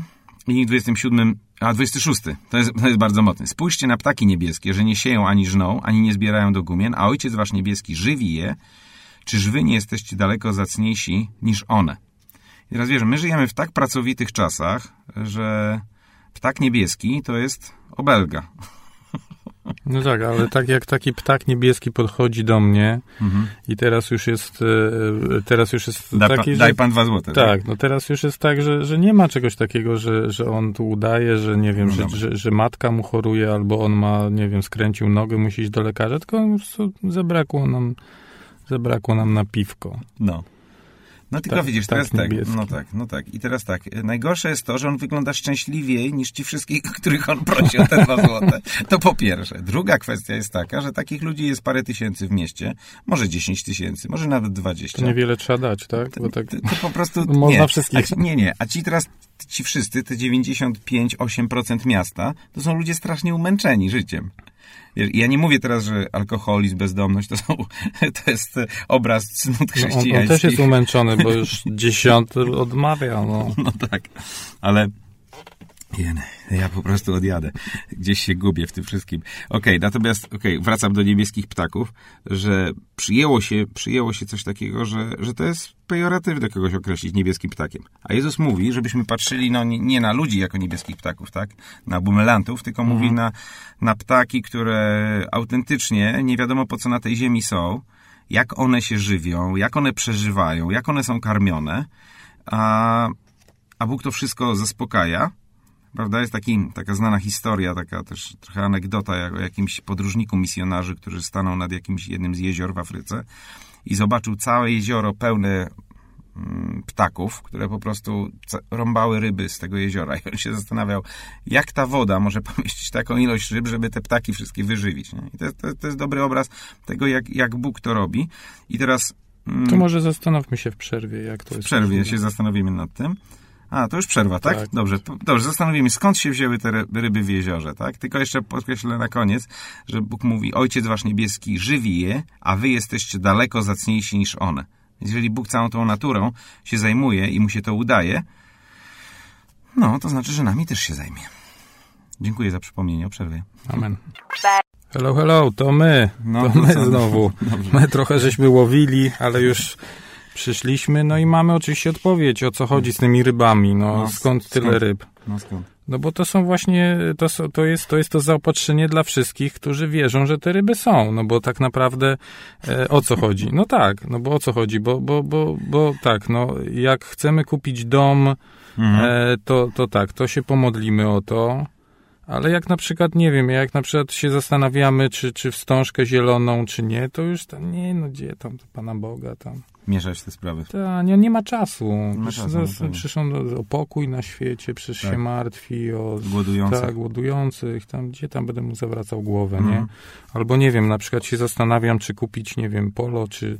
I 27, a 26, to jest, to jest bardzo mocne. Spójrzcie na ptaki niebieskie, że nie sieją ani żną, ani nie zbierają do gumien, a Ojciec wasz niebieski żywi je. Czyż wy nie jesteście daleko zacniejsi niż one? I teraz wiesz, my żyjemy w tak pracowitych czasach, że ptak niebieski to jest obelga. No tak, ale tak jak taki ptak niebieski podchodzi do mnie i teraz już jest e, teraz już jest Da, taki, pan, że... daj pan dwa złote. Tak, no teraz już jest tak, że, że nie ma czegoś takiego, że, że on tu udaje, że nie wiem, No że, że, że matka mu choruje, albo on ma, nie wiem, skręcił nogę, musi iść do lekarza, tylko zabrakło nam, zabrakło nam na piwko. No. No tylko Tak, widzisz, tak, teraz tak, niebieski. no tak, no tak. I teraz tak, e, najgorsze jest to, że on wygląda szczęśliwiej niż ci wszystkich, których on prosi o te dwa złote. To po pierwsze. Druga kwestia jest taka, że takich ludzi jest parę tysięcy w mieście, może 10 tysięcy, może nawet 20. To niewiele trzeba dać, tak? Bo tak To, to po prostu Można nie. wszystkich. A ci, nie, nie. A ci teraz, ci wszyscy, te 95-8% miasta, to są ludzie strasznie umęczeni życiem. Ja nie mówię teraz, że alkoholizm, bezdomność to, są, to jest obraz cnót no, on, chrześcijańskich. on też jest umęczony, bo już dziesiąty odmawia, no. No tak, ale ja po prostu odjadę. Gdzieś się gubię w tym wszystkim. Okej, natomiast, okej, wracam do niebieskich ptaków, że przyjęło się, przyjęło się coś takiego, że, że to jest pejoratywne kogoś określić niebieskim ptakiem. A Jezus mówi, żebyśmy patrzyli no, nie, na ludzi jako niebieskich ptaków, tak? Na bumelantów, tylko mówi na, na ptaki, które autentycznie nie wiadomo po co na tej ziemi są, jak one się żywią, jak one przeżywają, jak one są karmione, a, a Bóg to wszystko zaspokaja. Prawda? Jest taki, taka znana historia, taka też trochę anegdota jak o jakimś podróżniku misjonarzy, którzy stanął nad jakimś jednym z jezior w Afryce i zobaczył całe jezioro pełne mm, ptaków, które po prostu rąbały ryby z tego jeziora. I on się zastanawiał, jak ta woda może pomieścić taką ilość ryb, żeby te ptaki wszystkie wyżywić. Nie? I to, jest- to, to jest dobry obraz tego, jak, jak Bóg to robi. I teraz... mm, To może zastanówmy się w przerwie, jak to w jest. przerwie możliwe. się zastanowimy nad tym. A, to już przerwa, tak? Tak. Dobrze, dobrze, zastanowimy, skąd się wzięły te ry- ryby w jeziorze, tak? Tylko jeszcze podkreślę na koniec, że Bóg mówi, Ojciec wasz niebieski żywi je, a wy jesteście daleko zacniejsi niż one. Więc jeżeli Bóg całą tą naturą się zajmuje i mu się to udaje, no, to znaczy, że nami też się zajmie. Dziękuję za przypomnienie o przerwie. Amen. Hello, hello, to my. No, to my znowu. Dobrze. My trochę żeśmy łowili, ale już przyszliśmy, no i mamy oczywiście odpowiedź, o co chodzi z tymi rybami. No, No, skąd tyle skąd? ryb? No skąd? No bo to są właśnie, to, to, jest, to jest to zaopatrzenie dla wszystkich, którzy wierzą, że te ryby są. No bo tak naprawdę e, o co chodzi? No tak, no bo o co chodzi? Bo, bo, bo, bo tak, no jak chcemy kupić dom, Mhm. e, to, to tak, to się pomodlimy o to. Ale jak na przykład, nie wiem, jak na przykład się zastanawiamy, czy, czy wstążkę zieloną, czy nie, to już tam, nie, no gdzie tam, to Pana Boga tam. Mieszać te sprawy. Ta, nie, nie ma czasu. Przecież no przecież on o pokój na świecie, przecież Tak. się martwi o Głodujących. tak, głodujących, tam, gdzie tam będę mu zawracał głowę, Mhm. nie? Albo nie wiem, na przykład się zastanawiam, czy kupić, nie wiem, Polo, czy,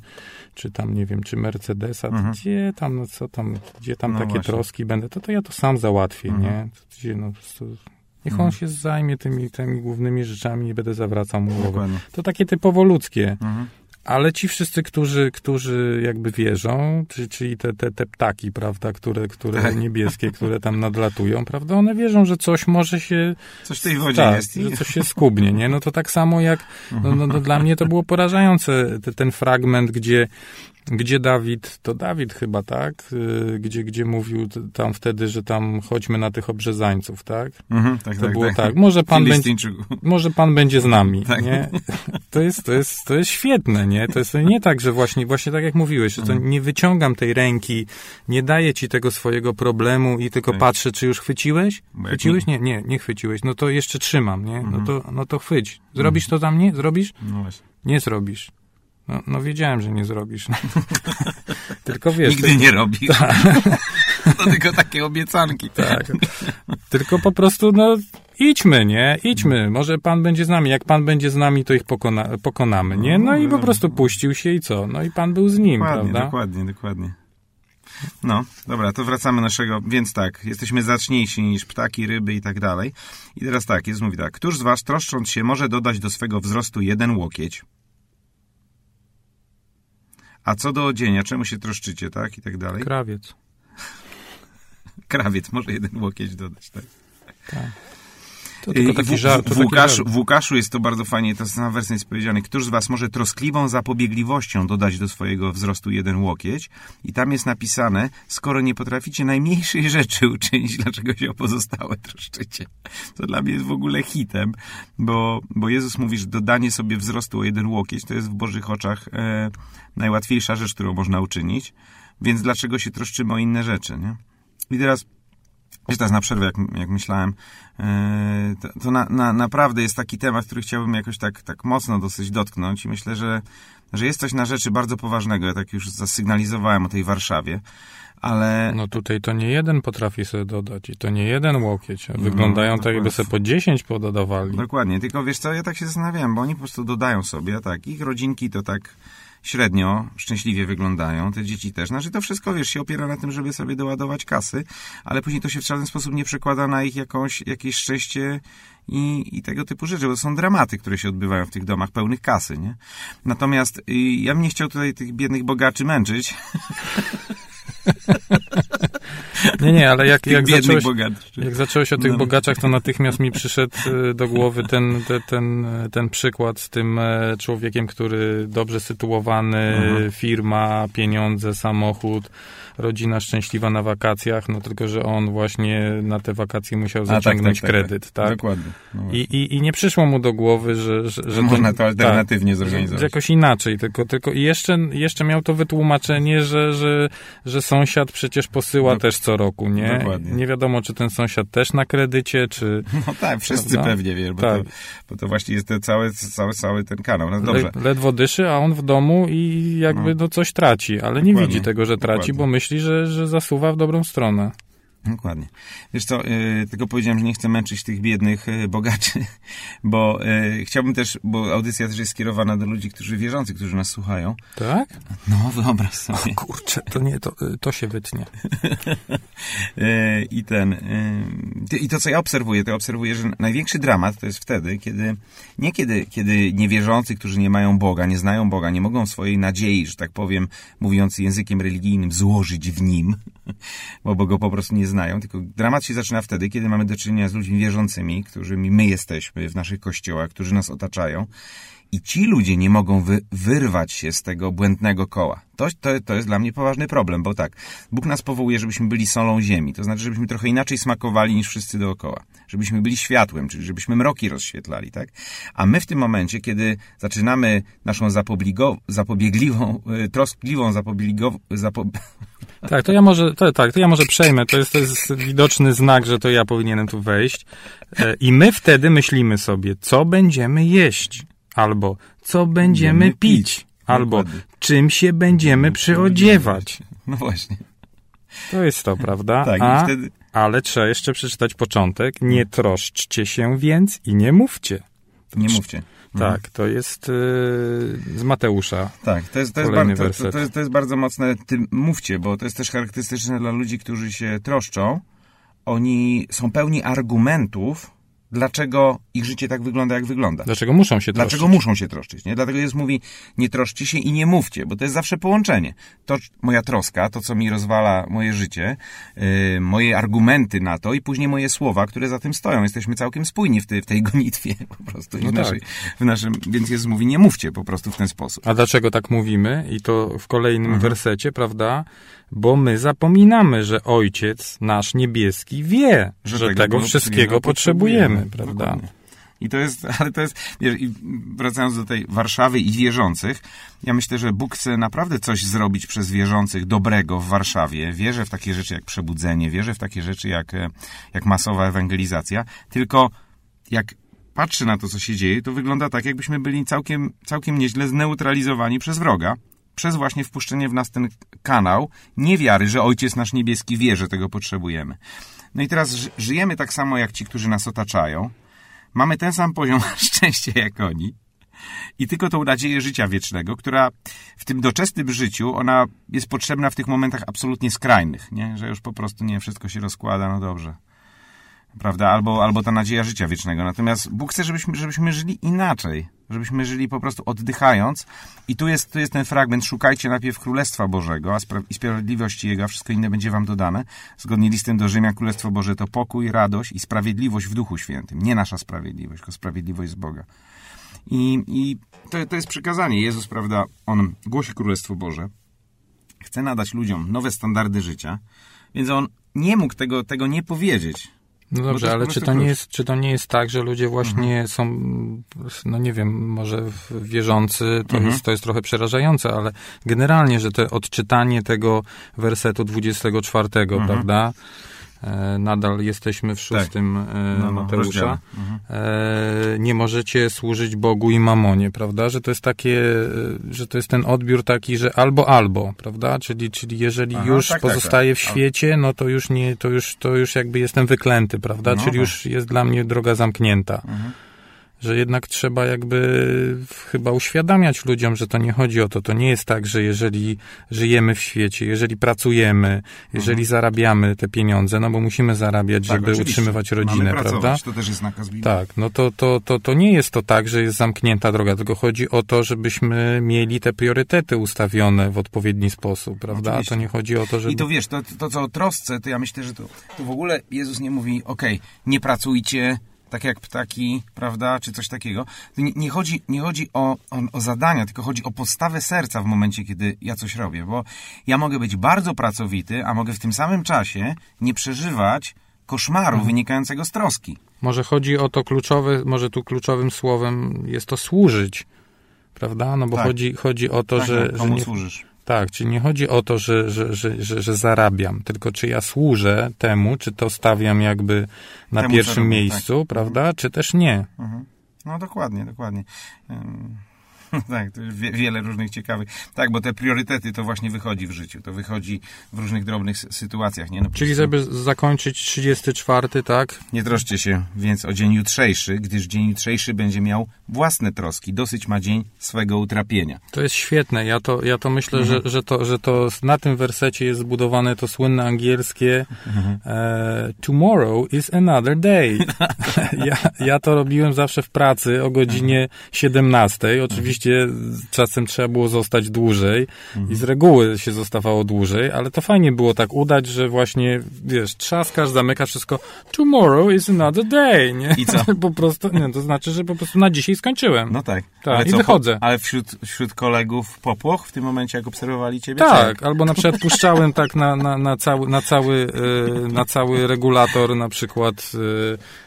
czy tam, nie wiem, czy Mercedesa, Mhm. gdzie tam, no co tam, gdzie tam No takie właśnie. troski będę, to, to ja to sam załatwię, Mhm. nie? To, gdzie, no, po prostu, niech on Mhm. się zajmie tymi, tymi głównymi rzeczami i będę zawracał mu. Dokładnie. To takie typowo ludzkie. Mhm. Ale ci wszyscy, którzy, którzy jakby wierzą, czy- czyli te, te, te ptaki, prawda, które, które Tak. niebieskie, które tam nadlatują, prawda, one wierzą, że coś może się Coś w tej wodzie tak, jest. Że coś się skubnie, nie? No to tak samo jak, no, no, no dla mnie to było porażające, te, ten fragment, gdzie, gdzie Dawid, to Dawid chyba, tak? Y, Gdzie, gdzie mówił tam wtedy, że tam chodźmy na tych obrzezańców, tak? Mhm, tak, To tak, było tak. tak, może pan będzie, może pan będzie z nami, Tak. nie? To jest, to jest, to jest świetne, nie? To jest nie tak, że właśnie, właśnie tak jak mówiłeś, że to Mhm. nie wyciągam tej ręki, nie daję ci tego swojego problemu i tylko Tak. patrzę, czy już chwyciłeś? Chwyciłeś? Nie, nie, nie chwyciłeś. No to jeszcze trzymam, nie? No Mhm. to, no to chwyć. Zrobisz to tam, nie? Zrobisz? No właśnie. Nie zrobisz. No, no wiedziałem, że nie zrobisz. tylko wiesz, Nigdy nie robi. To tylko takie obiecanki. Tak. Tylko po prostu, no, idźmy, nie? Idźmy. Może pan będzie z nami. Jak pan będzie z nami, to ich pokona pokonamy, nie? No i po prostu puścił się i co? No i pan był z nim, Dokładnie, prawda? dokładnie, dokładnie. No, dobra, to wracamy naszego, więc tak, jesteśmy zacniejsi niż ptaki, ryby i tak dalej. I teraz tak, jest mówi tak, któż z was troszcząc się może dodać do swego wzrostu jeden łokieć? A co do odzienia, czemu się troszczycie, tak? I tak dalej. Krawiec. Krawiec może jeden łokieć dodać, tak? To tylko taki w, żart. w, to w, taki Łukaszu, w Łukaszu jest to bardzo fajnie, to na wersji jest powiedziane, któż z was może troskliwą zapobiegliwością dodać do swojego wzrostu jeden łokieć? I tam jest napisane, skoro nie potraficie najmniejszej rzeczy uczynić, dlaczego się o pozostałe troszczycie? To dla mnie jest w ogóle hitem, bo, bo Jezus mówi, że dodanie sobie wzrostu o jeden łokieć to jest w Bożych oczach e, najłatwiejsza rzecz, którą można uczynić, więc dlaczego się troszczymy o inne rzeczy, nie? I teraz Wiesz, teraz na przerwę, jak, jak myślałem, yy, to, to na, na, naprawdę jest taki temat, który chciałbym jakoś tak, tak mocno dosyć dotknąć i myślę, że, że jest coś na rzeczy bardzo poważnego. Ja tak już zasygnalizowałem o tej Warszawie, ale No tutaj to nie jeden potrafi sobie dodać i to nie jeden łokieć. Wyglądają tak, jakby sobie po 10 pododawali. dokładnie, tylko wiesz co, ja tak się zastanawiałem, bo oni po prostu dodają sobie, tak, ich rodzinki to tak średnio szczęśliwie wyglądają, te dzieci też. Znaczy to wszystko, wiesz, się opiera na tym, żeby sobie doładować kasy, ale później to się w żaden sposób nie przekłada na ich jakąś, jakieś szczęście i, i tego typu rzeczy, bo to są dramaty, które się odbywają w tych domach pełnych kasy, nie? Natomiast y, ja bym nie chciał tutaj tych biednych bogaczy męczyć, Nie, nie, ale jak, jak zacząłeś. Jak zacząłeś o tych No. bogaczach, to natychmiast mi przyszedł e, do głowy ten, te- ten, ten przykład z tym e, człowiekiem, który dobrze sytuowany, Mhm. firma, pieniądze, samochód, rodzina szczęśliwa na wakacjach, no tylko, że on właśnie na te wakacje musiał A, tak, zaciągnąć tak, tak, kredyt, tak? Dokładnie. No. I, i, I nie przyszło mu do głowy, że, że, że Można to alternatywnie tak, zorganizować. że Jakoś inaczej, tylko, tylko i jeszcze, jeszcze miał to wytłumaczenie, że, że, że sąsiad przecież posyła Dok- też co roku, nie? Dokładnie. Nie wiadomo, czy ten sąsiad też na kredycie, czy... No tak, wszyscy Prawda? pewnie, wiesz, bo, Tak. to, bo to właśnie jest ten cały, cały, cały ten kanał. No dobrze. Le, ledwo dyszy, a on w domu i jakby No. no. coś traci, ale nie Dokładnie. widzi tego, że traci, Dokładnie. bo myśli, że, że zasuwa w dobrą stronę. Dokładnie. Wiesz co, yy, tylko powiedziałem, że nie chcę męczyć tych biednych yy, bogaczy, bo yy, chciałbym też, bo audycja też jest skierowana do ludzi, którzy wierzący, którzy nas słuchają. Tak? No, wyobraź sobie. Kurczę, to nie, to, to się wytnie. E, I ten, e, i to co ja obserwuję, to obserwuję, że największy dramat to jest wtedy, kiedy, nie kiedy, kiedy niewierzący, którzy nie mają Boga, nie znają Boga, nie mogą swojej nadziei, że tak powiem, mówiąc językiem religijnym, złożyć w nim, bo go po prostu nie znają, tylko dramat się zaczyna wtedy, kiedy mamy do czynienia z ludźmi wierzącymi, którymi my jesteśmy w naszych kościołach, którzy nas otaczają i ci ludzie nie mogą wy, wyrwać się z tego błędnego koła. To, to, to jest dla mnie poważny problem, bo tak, Bóg nas powołuje, żebyśmy byli solą ziemi, to znaczy, żebyśmy trochę inaczej smakowali niż wszyscy dookoła. Żebyśmy byli światłem, czyli żebyśmy mroki rozświetlali, tak? A my w tym momencie, kiedy zaczynamy naszą zapobiegliwą, y, troskliwą zapobiegową, zapo... Tak, to ja może, to, tak, to ja może przejmę. To jest, to jest widoczny znak, że to ja powinienem tu wejść. E, I my wtedy myślimy sobie, co będziemy jeść albo co będziemy pić, albo czym się będziemy przyodziewać. No właśnie. To jest to, prawda? Tak, A, wtedy... Ale trzeba jeszcze przeczytać początek. Nie troszczcie się więc i nie mówcie. Nie mówcie. Tak, to jest yy, z Mateusza. Tak, to jest, to, jest bardzo, to, to, jest, to jest bardzo mocne. Ty mówcie, bo to jest też charakterystyczne dla ludzi, którzy się troszczą. Oni są pełni argumentów, dlaczego ich życie tak wygląda, jak wygląda. Dlaczego muszą się troszczyć. Dlaczego muszą się troszczyć, nie? Dlatego jest mówi, nie troszczcie się i nie mówcie, bo to jest zawsze połączenie. To moja troska, to co mi rozwala moje życie, yy, moje argumenty na to i później moje słowa, które za tym stoją. Jesteśmy całkiem spójni w, tej, w tej gonitwie po prostu. No w, tak. naszej, w naszym, więc Jezus mówi, nie mówcie po prostu w ten sposób. A dlaczego tak mówimy? I to w kolejnym mhm. wersecie, prawda? Bo my zapominamy, że Ojciec nasz niebieski wie, że, że tego, tego wszystkiego potrzebujemy, potrzebujemy prawda? Dokładnie. I to jest, ale to jest, wiesz, wracając do tej Warszawy i wierzących, ja myślę, że Bóg chce naprawdę coś zrobić przez wierzących dobrego w Warszawie. Wierzę w takie rzeczy jak przebudzenie, wierzę w takie rzeczy jak, e, jak masowa ewangelizacja, tylko jak patrzę na to, co się dzieje, to wygląda tak, jakbyśmy byli całkiem, całkiem nieźle zneutralizowani przez wroga przez właśnie wpuszczenie w nas ten kanał niewiary, że Ojciec nasz niebieski wie, że tego potrzebujemy. No i teraz żyjemy tak samo jak ci, którzy nas otaczają. Mamy ten sam poziom szczęścia jak oni. I tylko tą nadzieję życia wiecznego, która w tym doczesnym życiu, ona jest potrzebna w tych momentach absolutnie skrajnych, nie? Że już po prostu nie wszystko się rozkłada, no dobrze. Prawda? Albo, albo ta nadzieja życia wiecznego. Natomiast Bóg chce, żebyśmy, żebyśmy żyli inaczej żebyśmy żyli po prostu oddychając. I tu jest, tu jest ten fragment, szukajcie najpierw Królestwa Bożego i sprawiedliwości Jego, a wszystko inne będzie wam dodane. Zgodnie listem do Rzymia, Królestwo Boże to pokój, radość i sprawiedliwość w Duchu Świętym. Nie nasza sprawiedliwość, tylko sprawiedliwość z Boga. I, i to, to jest przykazanie. Jezus, prawda, On głosi Królestwo Boże, chce nadać ludziom nowe standardy życia, więc On nie mógł tego, tego nie powiedzieć no dobrze, ale czy to, nie jest, czy to nie jest tak, że ludzie właśnie mhm. są, no nie wiem, może wierzący, to, mhm. jest, to jest trochę przerażające, ale generalnie, że to odczytanie tego wersetu 24, mhm. prawda? E, nadal jesteśmy w szóstym tak. E, no, no, Mateusza. Mhm. E, nie możecie służyć Bogu i mamonie, prawda? Że to jest takie, że to jest ten odbiór taki, że albo albo, prawda? Czyli, czyli jeżeli Aha, już tak, tak pozostaję tak, w świecie, no to już nie, to już, to już jakby jestem wyklęty, prawda? No, czyli tak. już jest dla mnie droga zamknięta. Mhm że jednak trzeba jakby chyba uświadamiać ludziom, że to nie chodzi o to. To nie jest tak, że jeżeli żyjemy w świecie, jeżeli pracujemy, jeżeli mhm. zarabiamy te pieniądze, no bo musimy zarabiać, tak, żeby oczywiście. utrzymywać rodzinę, prawda? To też jest nakaz. Tak, no to, to, to, to nie jest to tak, że jest zamknięta droga, tylko chodzi o to, żebyśmy mieli te priorytety ustawione w odpowiedni sposób, prawda? Oczywiście. To nie chodzi o to, żeby... I to wiesz, to, to co o trosce, to ja myślę, że to, to w ogóle Jezus nie mówi, okej, okay, nie pracujcie, tak jak ptaki, prawda, czy coś takiego. Nie, nie chodzi, nie chodzi o, o, o, zadania, tylko chodzi o postawę serca w momencie, kiedy ja coś robię, bo ja mogę być bardzo pracowity, a mogę w tym samym czasie nie przeżywać koszmaru mhm. wynikającego z troski. Może chodzi o to kluczowe, może tu kluczowym słowem jest to służyć, prawda? No bo tak. chodzi, chodzi o to, tak, że... Komu że nie, służysz? Tak, czyli nie chodzi o to, że, że, że, że, zarabiam, tylko czy ja służę temu, czy to stawiam jakby na pierwszym miejscu, tak. prawda, czy też nie. Mhm. No dokładnie, dokładnie. tak, to wie, wiele różnych ciekawych. Tak, bo te priorytety to właśnie wychodzi w życiu. To wychodzi w różnych drobnych sy- sytuacjach, nie? No, Czyli żeby zakończyć 34, tak? Nie troszcie się więc o dzień jutrzejszy, gdyż dzień jutrzejszy będzie miał własne troski. Dosyć ma dzień swego utrapienia. To jest świetne. Ja to, ja to myślę, że, że, to, że to na tym wersecie jest zbudowane to słynne angielskie e, Tomorrow is another day. ja, ja to robiłem zawsze w pracy o godzinie 17. Oczywiście czasem trzeba było zostać dłużej i z reguły się zostawało dłużej, ale to fajnie było tak udać, że właśnie, wiesz, trzaskasz, zamykasz wszystko. Tomorrow is another day, nie? I co? po prostu, nie, to znaczy, że po prostu na dzisiaj skończyłem. No tak. Tak, i co, wychodzę. Ale wśród, wśród kolegów popłoch w tym momencie, jak obserwowali ciebie? Tak, albo na przykład puszczałem tak na, na, na, cały, na, cały, e, na cały regulator na przykład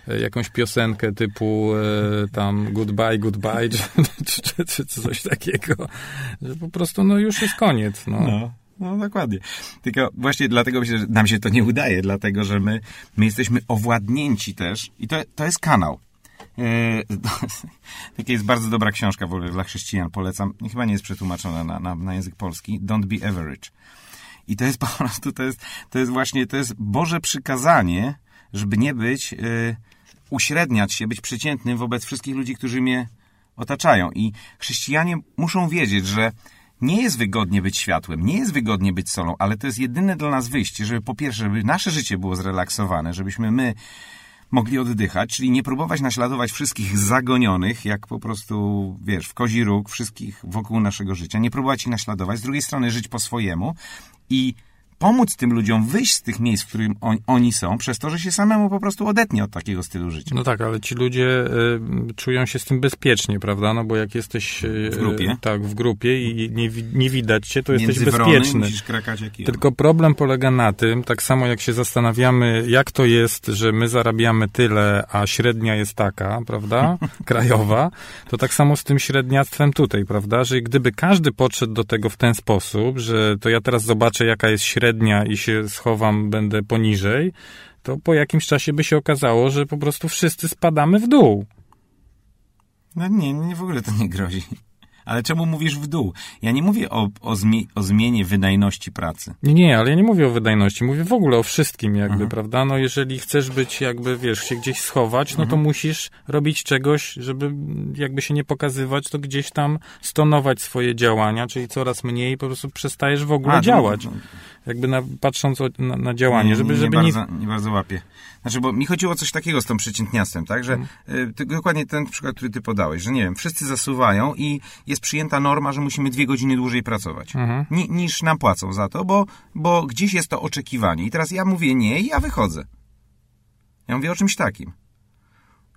e, jakąś piosenkę typu e, tam goodbye, goodbye, czy, czy, czy, czy coś takiego, że po prostu no już jest koniec. No. No. No, dokładnie. Tylko właśnie dlatego myślę, że nam się to nie udaje, dlatego że my, my jesteśmy owładnięci też i to, to jest kanał. Yy, Taka jest bardzo dobra książka w ogóle dla chrześcijan, polecam. Chyba nie jest przetłumaczona na, na, na język polski. Don't be average. I to jest po prostu, to jest, to jest właśnie, to jest Boże przykazanie, żeby nie być, yy, uśredniać się, być przeciętnym wobec wszystkich ludzi, którzy mnie otaczają. I chrześcijanie muszą wiedzieć, że nie jest wygodnie być światłem, nie jest wygodnie być solą, ale to jest jedyne dla nas wyjście, żeby po pierwsze, żeby nasze życie było zrelaksowane, żebyśmy my mogli oddychać, czyli nie próbować naśladować wszystkich zagonionych, jak po prostu, wiesz, w kozi róg, wszystkich wokół naszego życia, nie próbować ich naśladować, z drugiej strony żyć po swojemu i pomóc tym ludziom wyjść z tych miejsc, w którym on, oni są, przez to, że się samemu po prostu odetnie od takiego stylu życia. No tak, ale ci ludzie y, czują się z tym bezpiecznie, prawda? No bo jak jesteś y, W grupie. tak, w grupie i nie, nie widać cię, to jesteś Między wrony bezpieczny. musisz krakać jak. Tylko problem polega na tym, tak samo jak się zastanawiamy, jak to jest, że my zarabiamy tyle, a średnia jest taka, prawda, krajowa, to tak samo z tym średniactwem tutaj, prawda, że gdyby każdy podszedł do tego w ten sposób, że to ja teraz zobaczę, jaka jest średnia i się schowam, będę poniżej, to po jakimś czasie by się okazało, że po prostu wszyscy spadamy w dół. No nie, nie, w ogóle to nie grozi. Ale czemu mówisz w dół? Ja nie mówię o, o, o zmianie wydajności pracy. Nie, nie, ale ja nie mówię o wydajności, mówię w ogóle o wszystkim jakby, prawda? No jeżeli chcesz być jakby, wiesz, się gdzieś schować, no to musisz robić czegoś, żeby jakby się nie pokazywać, to gdzieś tam stonować swoje działania, czyli coraz mniej po prostu przestajesz w ogóle A, to- działać. no, Jakby na, patrząc o, na, na działanie, żeby, nie, żeby nie... bardzo, nie bardzo łapię. Znaczy, bo mi chodziło o coś takiego z tą przeciętniactwem, tak? Że ty, dokładnie ten przykład, który ty podałeś, że nie wiem, wszyscy zasuwają i jest przyjęta norma, że musimy dwie godziny dłużej pracować. Ni, niż nam płacą za to, bo, bo gdzieś jest to oczekiwanie. I teraz ja mówię nie i ja wychodzę. Ja mówię o czymś takim.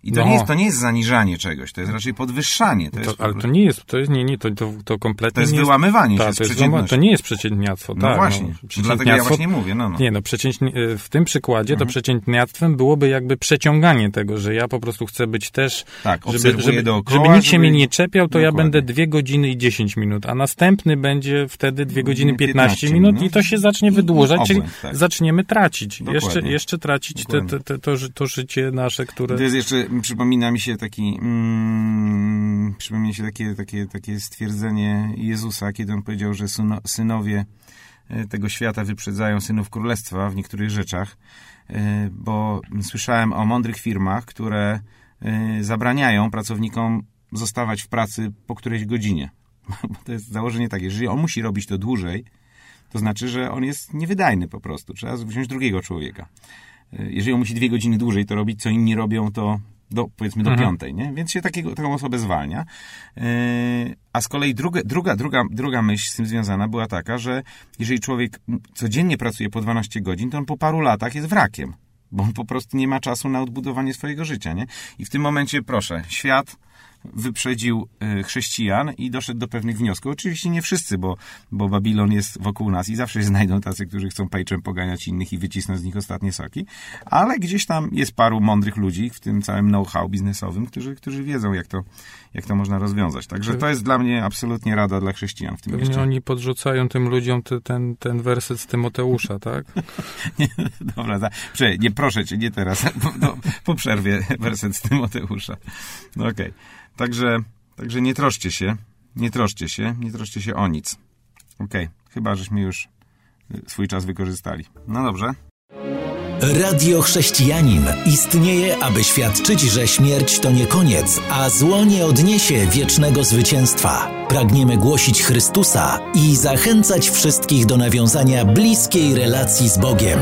I to, No. nie, jest, to nie jest zaniżanie czegoś, to jest raczej podwyższanie. To, To, ale to nie jest, to jest, nie, nie, to, to, to kompletnie to jest nie wyłamywanie się z to, jest, to nie jest przeciętniactwo, No tak. właśnie, no, dlatego ja właśnie mówię, no, no. Nie, no przeciętnie, w tym przykładzie Mhm. to przeciętniactwem byłoby jakby przeciąganie tego, że ja po prostu chcę być też, Tak, żeby, żeby, dookoła, żeby nikt się żeby- mnie nie czepiał, to ja Dokładnie. będę 2 godziny i 10 minut, a następny będzie wtedy 2 godziny 15, 15 minut i to się zacznie wydłużać, czyli tak. zaczniemy tracić. Dokładnie. Jeszcze, jeszcze tracić te, te, to, to życie nasze, które... To jest jeszcze, przypomina mi się taki, mm, przypomina mi się takie, takie, takie stwierdzenie Jezusa, kiedy on powiedział, że syno, synowie e, tego świata wyprzedzają synów królestwa w niektórych rzeczach, e, bo słyszałem o mądrych firmach, które e, zabraniają pracownikom zostawać w pracy po którejś godzinie. Bo to jest założenie takie, że jeżeli on musi robić to dłużej, to znaczy, że on jest niewydajny po prostu. Trzeba wziąć drugiego człowieka. Jeżeli on musi dwie godziny dłużej to robić, co inni robią, to do, powiedzmy do Mhm. piątej, nie? Więc się takiego, taką osobę zwalnia. Yy, a z kolei druga, druga, druga, druga myśl z tym związana była taka, że jeżeli człowiek codziennie pracuje po 12 godzin, to on po paru latach jest wrakiem. Bo on po prostu nie ma czasu na odbudowanie swojego życia, nie? I w tym momencie, proszę, świat wyprzedził y, chrześcijan i doszedł do pewnych wniosków. Oczywiście nie wszyscy, bo, bo Babilon jest wokół nas i zawsze się znajdą tacy, którzy chcą pejczem poganiać innych i wycisnąć z nich ostatnie soki, ale gdzieś tam jest paru mądrych ludzi w tym całym know-how biznesowym, którzy, którzy wiedzą, jak to, jak to można rozwiązać. Także to jest dla mnie absolutnie rada dla chrześcijan w tym Pewnie mieście. oni podrzucają tym ludziom te, ten, ten werset z Tymoteusza, tak? Nie, dobra, za, prze, nie proszę cię, nie teraz, po, po przerwie werset z Tymoteusza. No okej. Także, także nie troszcie się, Nie troszcie się, nie troszcie się o nic. Okej, okay. chyba żeśmy już swój czas wykorzystali. No dobrze. Radio Chrześcijanin istnieje, aby świadczyć, że śmierć to nie koniec, a zło nie odniesie wiecznego zwycięstwa. Pragniemy głosić Chrystusa i zachęcać wszystkich do nawiązania bliskiej relacji z Bogiem.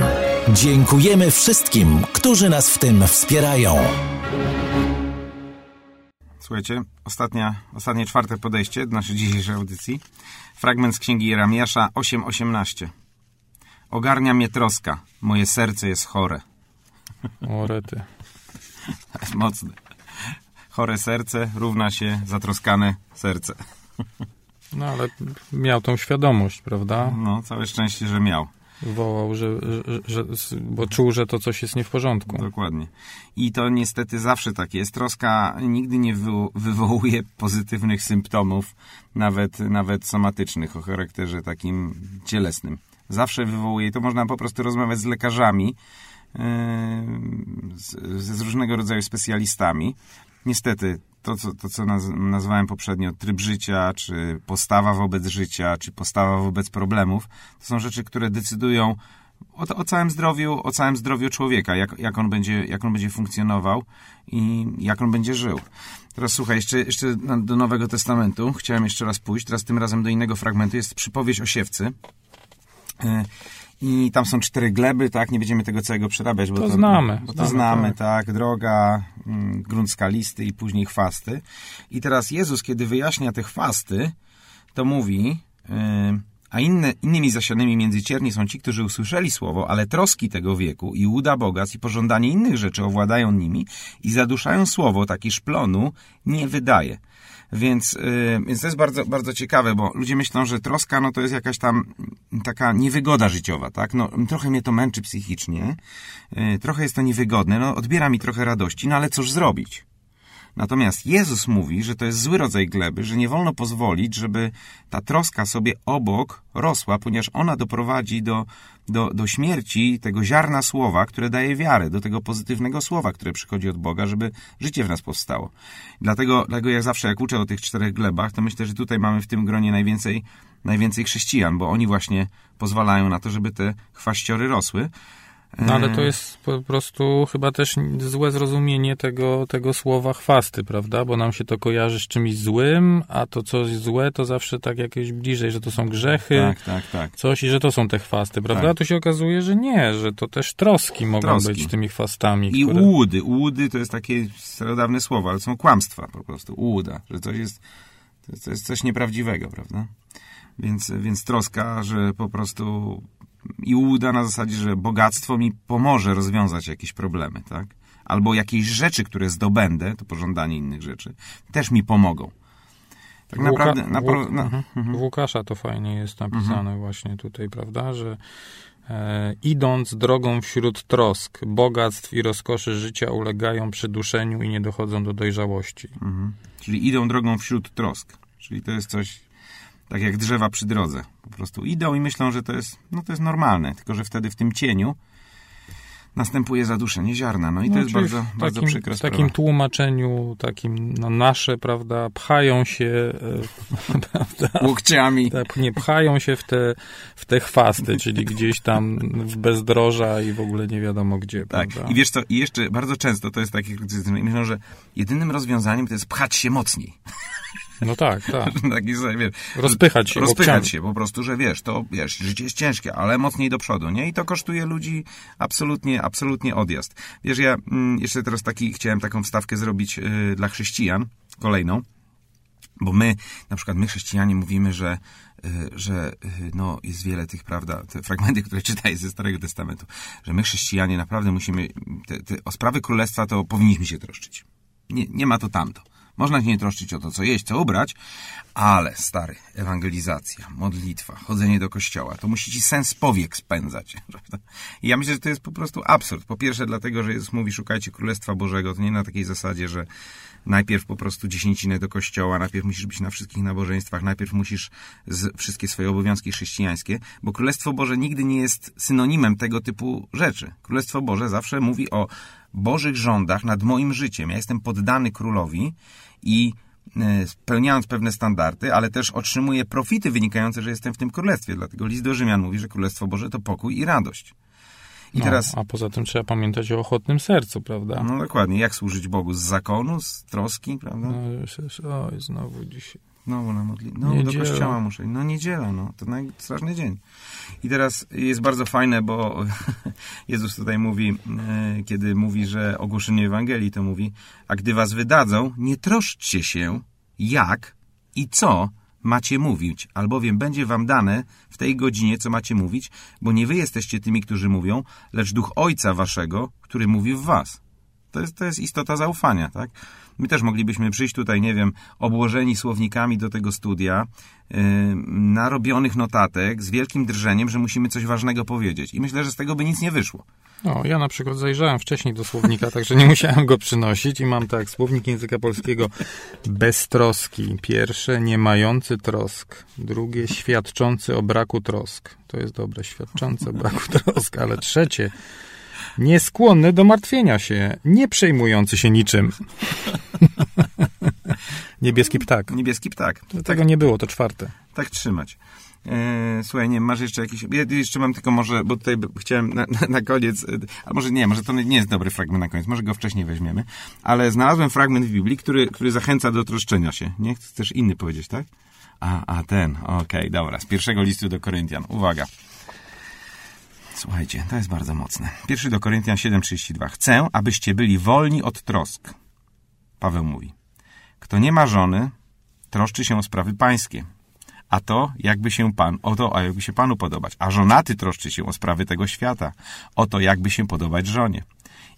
Dziękujemy wszystkim, którzy nas w tym wspierają. Słuchajcie, ostatnia, ostatnie czwarte podejście do naszej dzisiejszej audycji. Fragment z księgi Jeremiasza 8:18. Ogarnia mnie troska, moje serce jest chore. O, rety. Mocne. Chore serce równa się zatroskane serce. No ale miał tą świadomość, prawda? No, całe szczęście, że miał. Wołał, że, że, że, bo czuł, że to coś jest nie w porządku. Dokładnie. I to niestety zawsze tak jest. Troska nigdy nie wywołuje pozytywnych symptomów, nawet, nawet somatycznych, o charakterze takim cielesnym zawsze wywołuje. To można po prostu rozmawiać z lekarzami, yy, z, z różnego rodzaju specjalistami. Niestety, to, co, to, co naz nazwałem poprzednio, tryb życia, czy postawa wobec życia, czy postawa wobec problemów, to są rzeczy, które decydują o, o, całym zdrowiu, o całym zdrowiu człowieka, jak, jak, on będzie, jak on będzie funkcjonował i jak on będzie żył. Teraz słuchaj, jeszcze, jeszcze do Nowego Testamentu chciałem jeszcze raz pójść, teraz tym razem do innego fragmentu, jest przypowieść o siewcy. E, I tam są cztery gleby, tak? Nie będziemy tego całego przerabiać, bo to, to znamy. Bo to znamy, znamy tak. tak. Droga, mm, grunt skalisty i później chwasty. I teraz Jezus, kiedy wyjaśnia te chwasty, to mówi, yy, a inne, innymi zasianymi między cierni są ci, którzy usłyszeli słowo, ale troski tego wieku i łuda bogactw i pożądanie innych rzeczy owładają nimi i zaduszają słowo, taki szplonu nie wydaje. Więc, yy, więc to jest bardzo, bardzo ciekawe, bo ludzie myślą, że troska no to jest jakaś tam taka niewygoda życiowa, tak? No, trochę mnie to męczy psychicznie, yy, trochę jest to niewygodne, no odbiera mi trochę radości, no ale cóż zrobić? Natomiast Jezus mówi, że to jest zły rodzaj gleby, że nie wolno pozwolić, żeby ta troska sobie obok rosła, ponieważ ona doprowadzi do, do, do śmierci tego ziarna słowa, które daje wiarę, do tego pozytywnego słowa, które przychodzi od Boga, żeby życie w nas powstało. Dlatego, dlatego jak zawsze, jak uczę o tych czterech glebach, to myślę, że tutaj mamy w tym gronie najwięcej, najwięcej chrześcijan, bo oni właśnie pozwalają na to, żeby te chwaściory rosły. No ale to mm. jest po prostu chyba też złe zrozumienie tego, tego słowa chwasty, prawda? Bo nam się to kojarzy z czymś złym, a to co jest złe to zawsze tak jakieś bliżej, że to są grzechy, tak, tak, tak. coś i że to są te chwasty, prawda? Tak. A tu się okazuje, że nie, że to też troski mogą troski. być tymi chwastami. I które... łudy. Łudy to jest takie starodawne słowo, ale są kłamstwa po prostu. Łuda, że coś jest, to jest coś nieprawdziwego, prawda? Więc, więc troska, że po prostu i uda na zasadzie, że bogactwo mi pomoże rozwiązać jakieś problemy, tak? Albo jakieś rzeczy, które zdobędę, to pożądanie innych rzeczy, też mi pomogą. Tak Łuka, naprawdę... Na, Łuk, na, mhm. mhm. W Łukasza to fajnie jest napisane mhm. właśnie tutaj, prawda, że e, idąc drogą wśród trosk, bogactw i rozkoszy życia ulegają przyduszeniu i nie dochodzą do dojrzałości. Mhm. Czyli idą drogą wśród trosk. Czyli to jest coś tak jak drzewa przy drodze. Po prostu idą i myślą, że to jest, no to jest normalne, tylko że wtedy w tym cieniu następuje zaduszenie ziarna. No i no, to jest bardzo, takim, bardzo przykre W takim tłumaczeniu, takim no, nasze, prawda, pchają się e, prawda, łokciami. Tak, nie, pchają się w te, w te chwasty, czyli gdzieś tam w bezdroża i w ogóle nie wiadomo gdzie, tak. Prawda? I wiesz co, i jeszcze bardzo często to jest takie, myślą, że jedynym rozwiązaniem to jest pchać się mocniej. No tak, tak. Taki sobie, wiesz, rozpychać się. Rozpychać się po prostu, że wiesz, to wiesz, życie jest ciężkie, ale mocniej do przodu, nie? I to kosztuje ludzi absolutnie, absolutnie odjazd. Wiesz, ja mm, jeszcze teraz taki, chciałem taką wstawkę zrobić y, dla chrześcijan, kolejną, bo my, na przykład my chrześcijanie mówimy, że y, że y, no, jest wiele tych, prawda, te fragmenty, które czytaj ze Starego Testamentu, że my chrześcijanie naprawdę musimy, te, te, o sprawy królestwa to powinniśmy się troszczyć. Nie, nie ma to tamto. Można się nie troszczyć o to, co jeść, co ubrać, ale stary, ewangelizacja, modlitwa, chodzenie do kościoła, to musi ci sens powiek spędzać. I ja myślę, że to jest po prostu absurd. Po pierwsze dlatego, że Jezus mówi, szukajcie Królestwa Bożego, to nie na takiej zasadzie, że najpierw po prostu dziesięcinę do kościoła, najpierw musisz być na wszystkich nabożeństwach, najpierw musisz wszystkie swoje obowiązki chrześcijańskie, bo Królestwo Boże nigdy nie jest synonimem tego typu rzeczy. Królestwo Boże zawsze mówi o Bożych rządach nad moim życiem. Ja jestem poddany królowi i e, spełniając pewne standardy, ale też otrzymuję profity wynikające, że jestem w tym królestwie. Dlatego list do Rzymian mówi, że Królestwo Boże to pokój i radość. I No, teraz, A poza tym trzeba pamiętać o ochotnym sercu, prawda? no dokładnie, jak służyć Bogu? Z zakonu, z troski, prawda? No, już, oj, znowu dzisiaj. Znowu na modli. No, do kościoła muszę. No, niedziela, no. To najstraszny dzień. I teraz jest bardzo fajne, bo Jezus tutaj mówi, e, kiedy mówi, że ogłoszenie Ewangelii, to mówi, a gdy was wydadzą, nie troszczcie się, jak i co macie mówić, albowiem będzie wam dane w tej godzinie, co macie mówić, bo nie wy jesteście tymi, którzy mówią, lecz duch Ojca waszego, który mówi w was. To jest, to jest istota zaufania, tak? My też moglibyśmy przyjść tutaj, nie wiem, obłożeni słownikami do tego studia, yy, narobionych notatek, z wielkim drżeniem, że musimy coś ważnego powiedzieć. I myślę, że z tego by nic nie wyszło. No, ja na przykład zajrzałem wcześniej do słownika, także nie musiałem go przynosić i mam tak, słownik języka polskiego bez troski. Pierwsze, nie mający trosk. Drugie, świadczący o braku trosk. To jest dobre, świadczący o braku trosk. Ale trzecie, nieskłonny do martwienia się, nie przejmujący się niczym. Niebieski ptak. Niebieski ptak. Tego nie było, to czwarte. Tak trzymać. E, słuchaj, nie masz jeszcze jakieś... Ja jeszcze mam tylko może, bo tutaj chciałem na, na, na koniec, e, a może nie, może to nie jest dobry fragment na koniec, może go wcześniej weźmiemy, ale znalazłem fragment w Biblii, który, który zachęca do troszczenia się. Nie? Chcesz inny powiedzieć, tak? A, a ten, okej, dobra, z pierwszego listu do Koryntian. Uwaga. Słuchajcie, to jest bardzo mocne. Pierwszy do Koryntian 7,32. Chcę, abyście byli wolni od trosk. Paweł mówi. Kto nie ma żony, troszczy się o sprawy pańskie. A to, jakby się pan, o to, a jakby się panu podobać. A żonaty troszczy się o sprawy tego świata. O to, jakby się podobać żonie.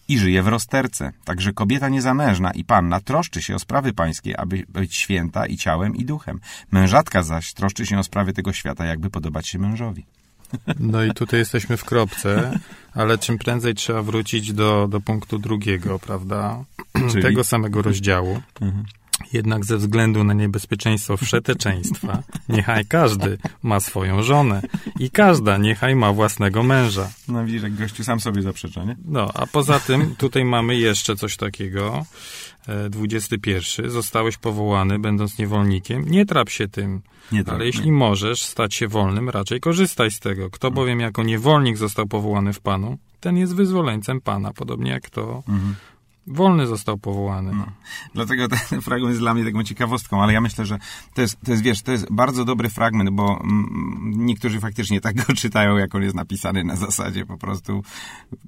I żyje w rozterce. Także kobieta niezamężna i panna troszczy się o sprawy pańskie, aby być święta i ciałem, i duchem. Mężatka zaś troszczy się o sprawy tego świata, jakby podobać się mężowi. No i tutaj jesteśmy w kropce, ale czym prędzej trzeba wrócić do, do punktu drugiego, prawda? Czyli? Tego samego rozdziału. Jednak ze względu na niebezpieczeństwo wszeteczeństwa, niechaj każdy ma swoją żonę i każda niechaj ma własnego męża. No widzisz, jak gościu sam sobie zaprzecza, nie? No, a poza tym tutaj mamy jeszcze coś takiego. E, 21. Zostałeś powołany, będąc niewolnikiem. Nie trap się tym. Nie trap, ale jeśli nie. możesz stać się wolnym, raczej korzystaj z tego. Kto bowiem jako niewolnik został powołany w Panu, ten jest wyzwoleńcem Pana, podobnie jak kto wolny został powołany. No. Dlatego ten fragment jest dla mnie taką ciekawostką, ale ja myślę, że to jest, to jest wiesz, to jest bardzo dobry fragment, bo mm, niektórzy faktycznie tak go czytają, jak on jest napisany na zasadzie po prostu,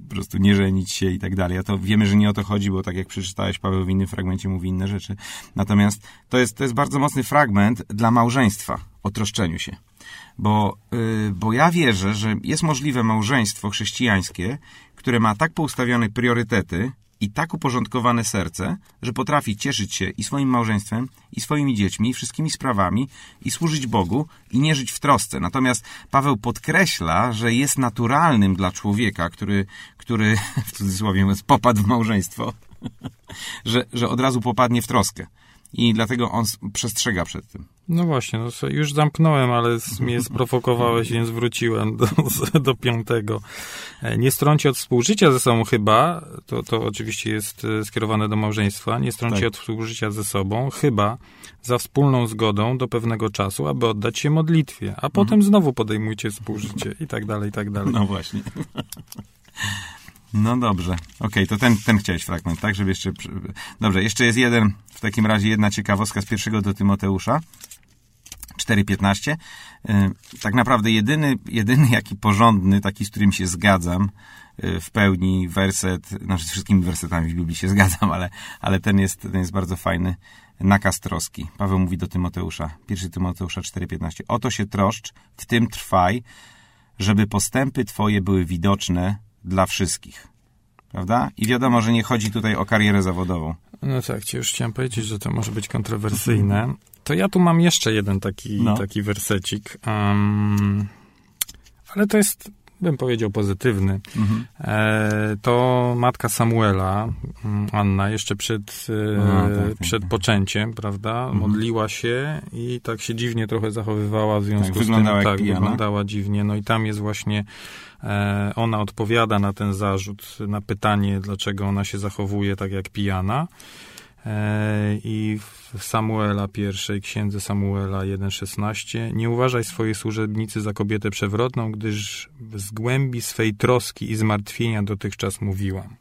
po prostu nie żenić się i tak dalej. A to wiemy, że nie o to chodzi, bo tak jak przeczytałeś, Paweł w innym fragmencie mówi inne rzeczy. Natomiast to jest, to jest bardzo mocny fragment dla małżeństwa, o troszczeniu się. Bo, yy, bo ja wierzę, że jest możliwe małżeństwo chrześcijańskie, które ma tak poustawione priorytety, i tak uporządkowane serce, że potrafi cieszyć się i swoim małżeństwem, i swoimi dziećmi, i wszystkimi sprawami, i służyć Bogu, i nie żyć w trosce. Natomiast Paweł podkreśla, że jest naturalnym dla człowieka, który, który w cudzysłowie mówiąc, popadł w małżeństwo, że, że od razu popadnie w troskę. I dlatego on przestrzega przed tym. No właśnie, no, już zamknąłem, ale mnie sprowokowałeś, więc wróciłem do, do piątego. E, Nie strąci od współżycia ze sobą chyba, to, to oczywiście jest e, skierowane do małżeństwa, nie strąci Tak. od współżycia ze sobą chyba za wspólną zgodą do pewnego czasu, aby oddać się modlitwie, a potem znowu podejmujcie współżycie i tak dalej, i tak dalej. No właśnie. No dobrze. Okej, to ten, ten chciałeś fragment, tak? Żeby jeszcze... Dobrze, jeszcze jest jeden, w takim razie jedna ciekawostka z pierwszego do Tymoteusza. 4.15. Y, Tak naprawdę jedyny, jedyny jaki porządny, taki, z którym się zgadzam y, w pełni werset, znaczy z wszystkimi wersetami w Biblii się zgadzam, ale, ale ten, jest, ten jest bardzo fajny. Nakaz troski. Paweł mówi do Tymoteusza. 1 Tymoteusza 4.15. Oto się troszcz, w tym trwaj, żeby postępy Twoje były widoczne dla wszystkich. Prawda? I wiadomo, że nie chodzi tutaj o karierę zawodową. No tak, ci już chciałem powiedzieć, że to może być kontrowersyjne. To ja tu mam jeszcze jeden taki, No. taki wersecik. Um, ale to jest, bym powiedział, pozytywny. Mhm. E, to matka Samuela, mm, Anna, jeszcze przed, e, A, tak, tak, przed tak. poczęciem, prawda? Mhm. Modliła się i tak się dziwnie trochę zachowywała w związku Tak, z tym. jak tak, pijana. wyglądała dziwnie. No i tam jest właśnie ona odpowiada na ten zarzut, na pytanie, dlaczego ona się zachowuje tak jak pijana. E, I w Samuela pierwszej, księdze Samuela 1,16 Nie uważaj swojej służebnicy za kobietę przewrotną, gdyż z głębi swej troski i zmartwienia dotychczas mówiłam.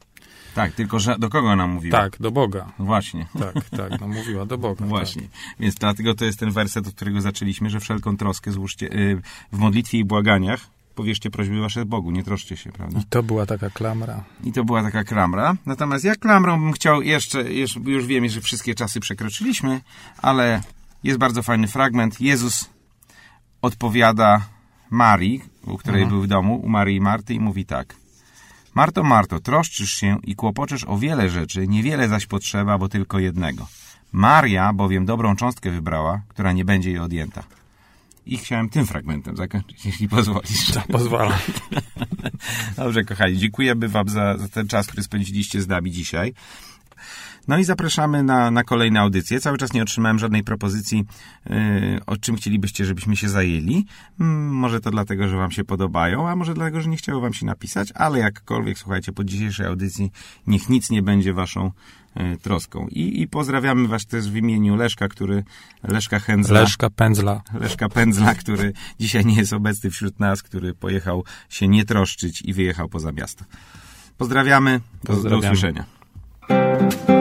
Tak, tylko że do kogo ona mówiła? Tak, do Boga. Właśnie. Tak, tak, no mówiła do Boga. Właśnie. Tak. Więc dlatego to jest ten werset, od którego zaczęliśmy, że wszelką troskę złóżcie y, w modlitwie i błaganiach. Powierzcie prośby wasze Bogu, nie troszcie się, prawda? I to była taka klamra. I to była taka klamra. Natomiast ja klamrą bym chciał jeszcze, już, już wiem, że wszystkie czasy przekroczyliśmy, ale jest bardzo fajny fragment. Jezus odpowiada Marii, u której Mhm. był w domu, u Marii i Marty i mówi tak. Marto, Marto, troszczysz się i kłopoczesz o wiele rzeczy, niewiele zaś potrzeba, bo tylko jednego. Maria bowiem dobrą cząstkę wybrała, która nie będzie jej odjęta. I chciałem tym fragmentem zakończyć, jeśli pozwolisz. Pozwala. Dobrze, kochani, dziękujemy Wam za, za ten czas, który spędziliście z nami dzisiaj. No i zapraszamy na, na kolejne audycje. Cały czas nie otrzymałem żadnej propozycji, yy, o czym chcielibyście, żebyśmy się zajęli. Mm, może to dlatego, że Wam się podobają, a może dlatego, że nie chciało Wam się napisać, ale jakkolwiek, słuchajcie, po dzisiejszej audycji niech nic nie będzie Waszą yy, troską. I, I pozdrawiamy Was też w imieniu Leszka, który, Leszka Hędzla. Leszka pędzla. Leszka Pędzla, który dzisiaj nie jest obecny wśród nas, który pojechał się nie troszczyć i wyjechał poza miasto. Pozdrawiamy. Do, do Pozdrawiamy. usłyszenia.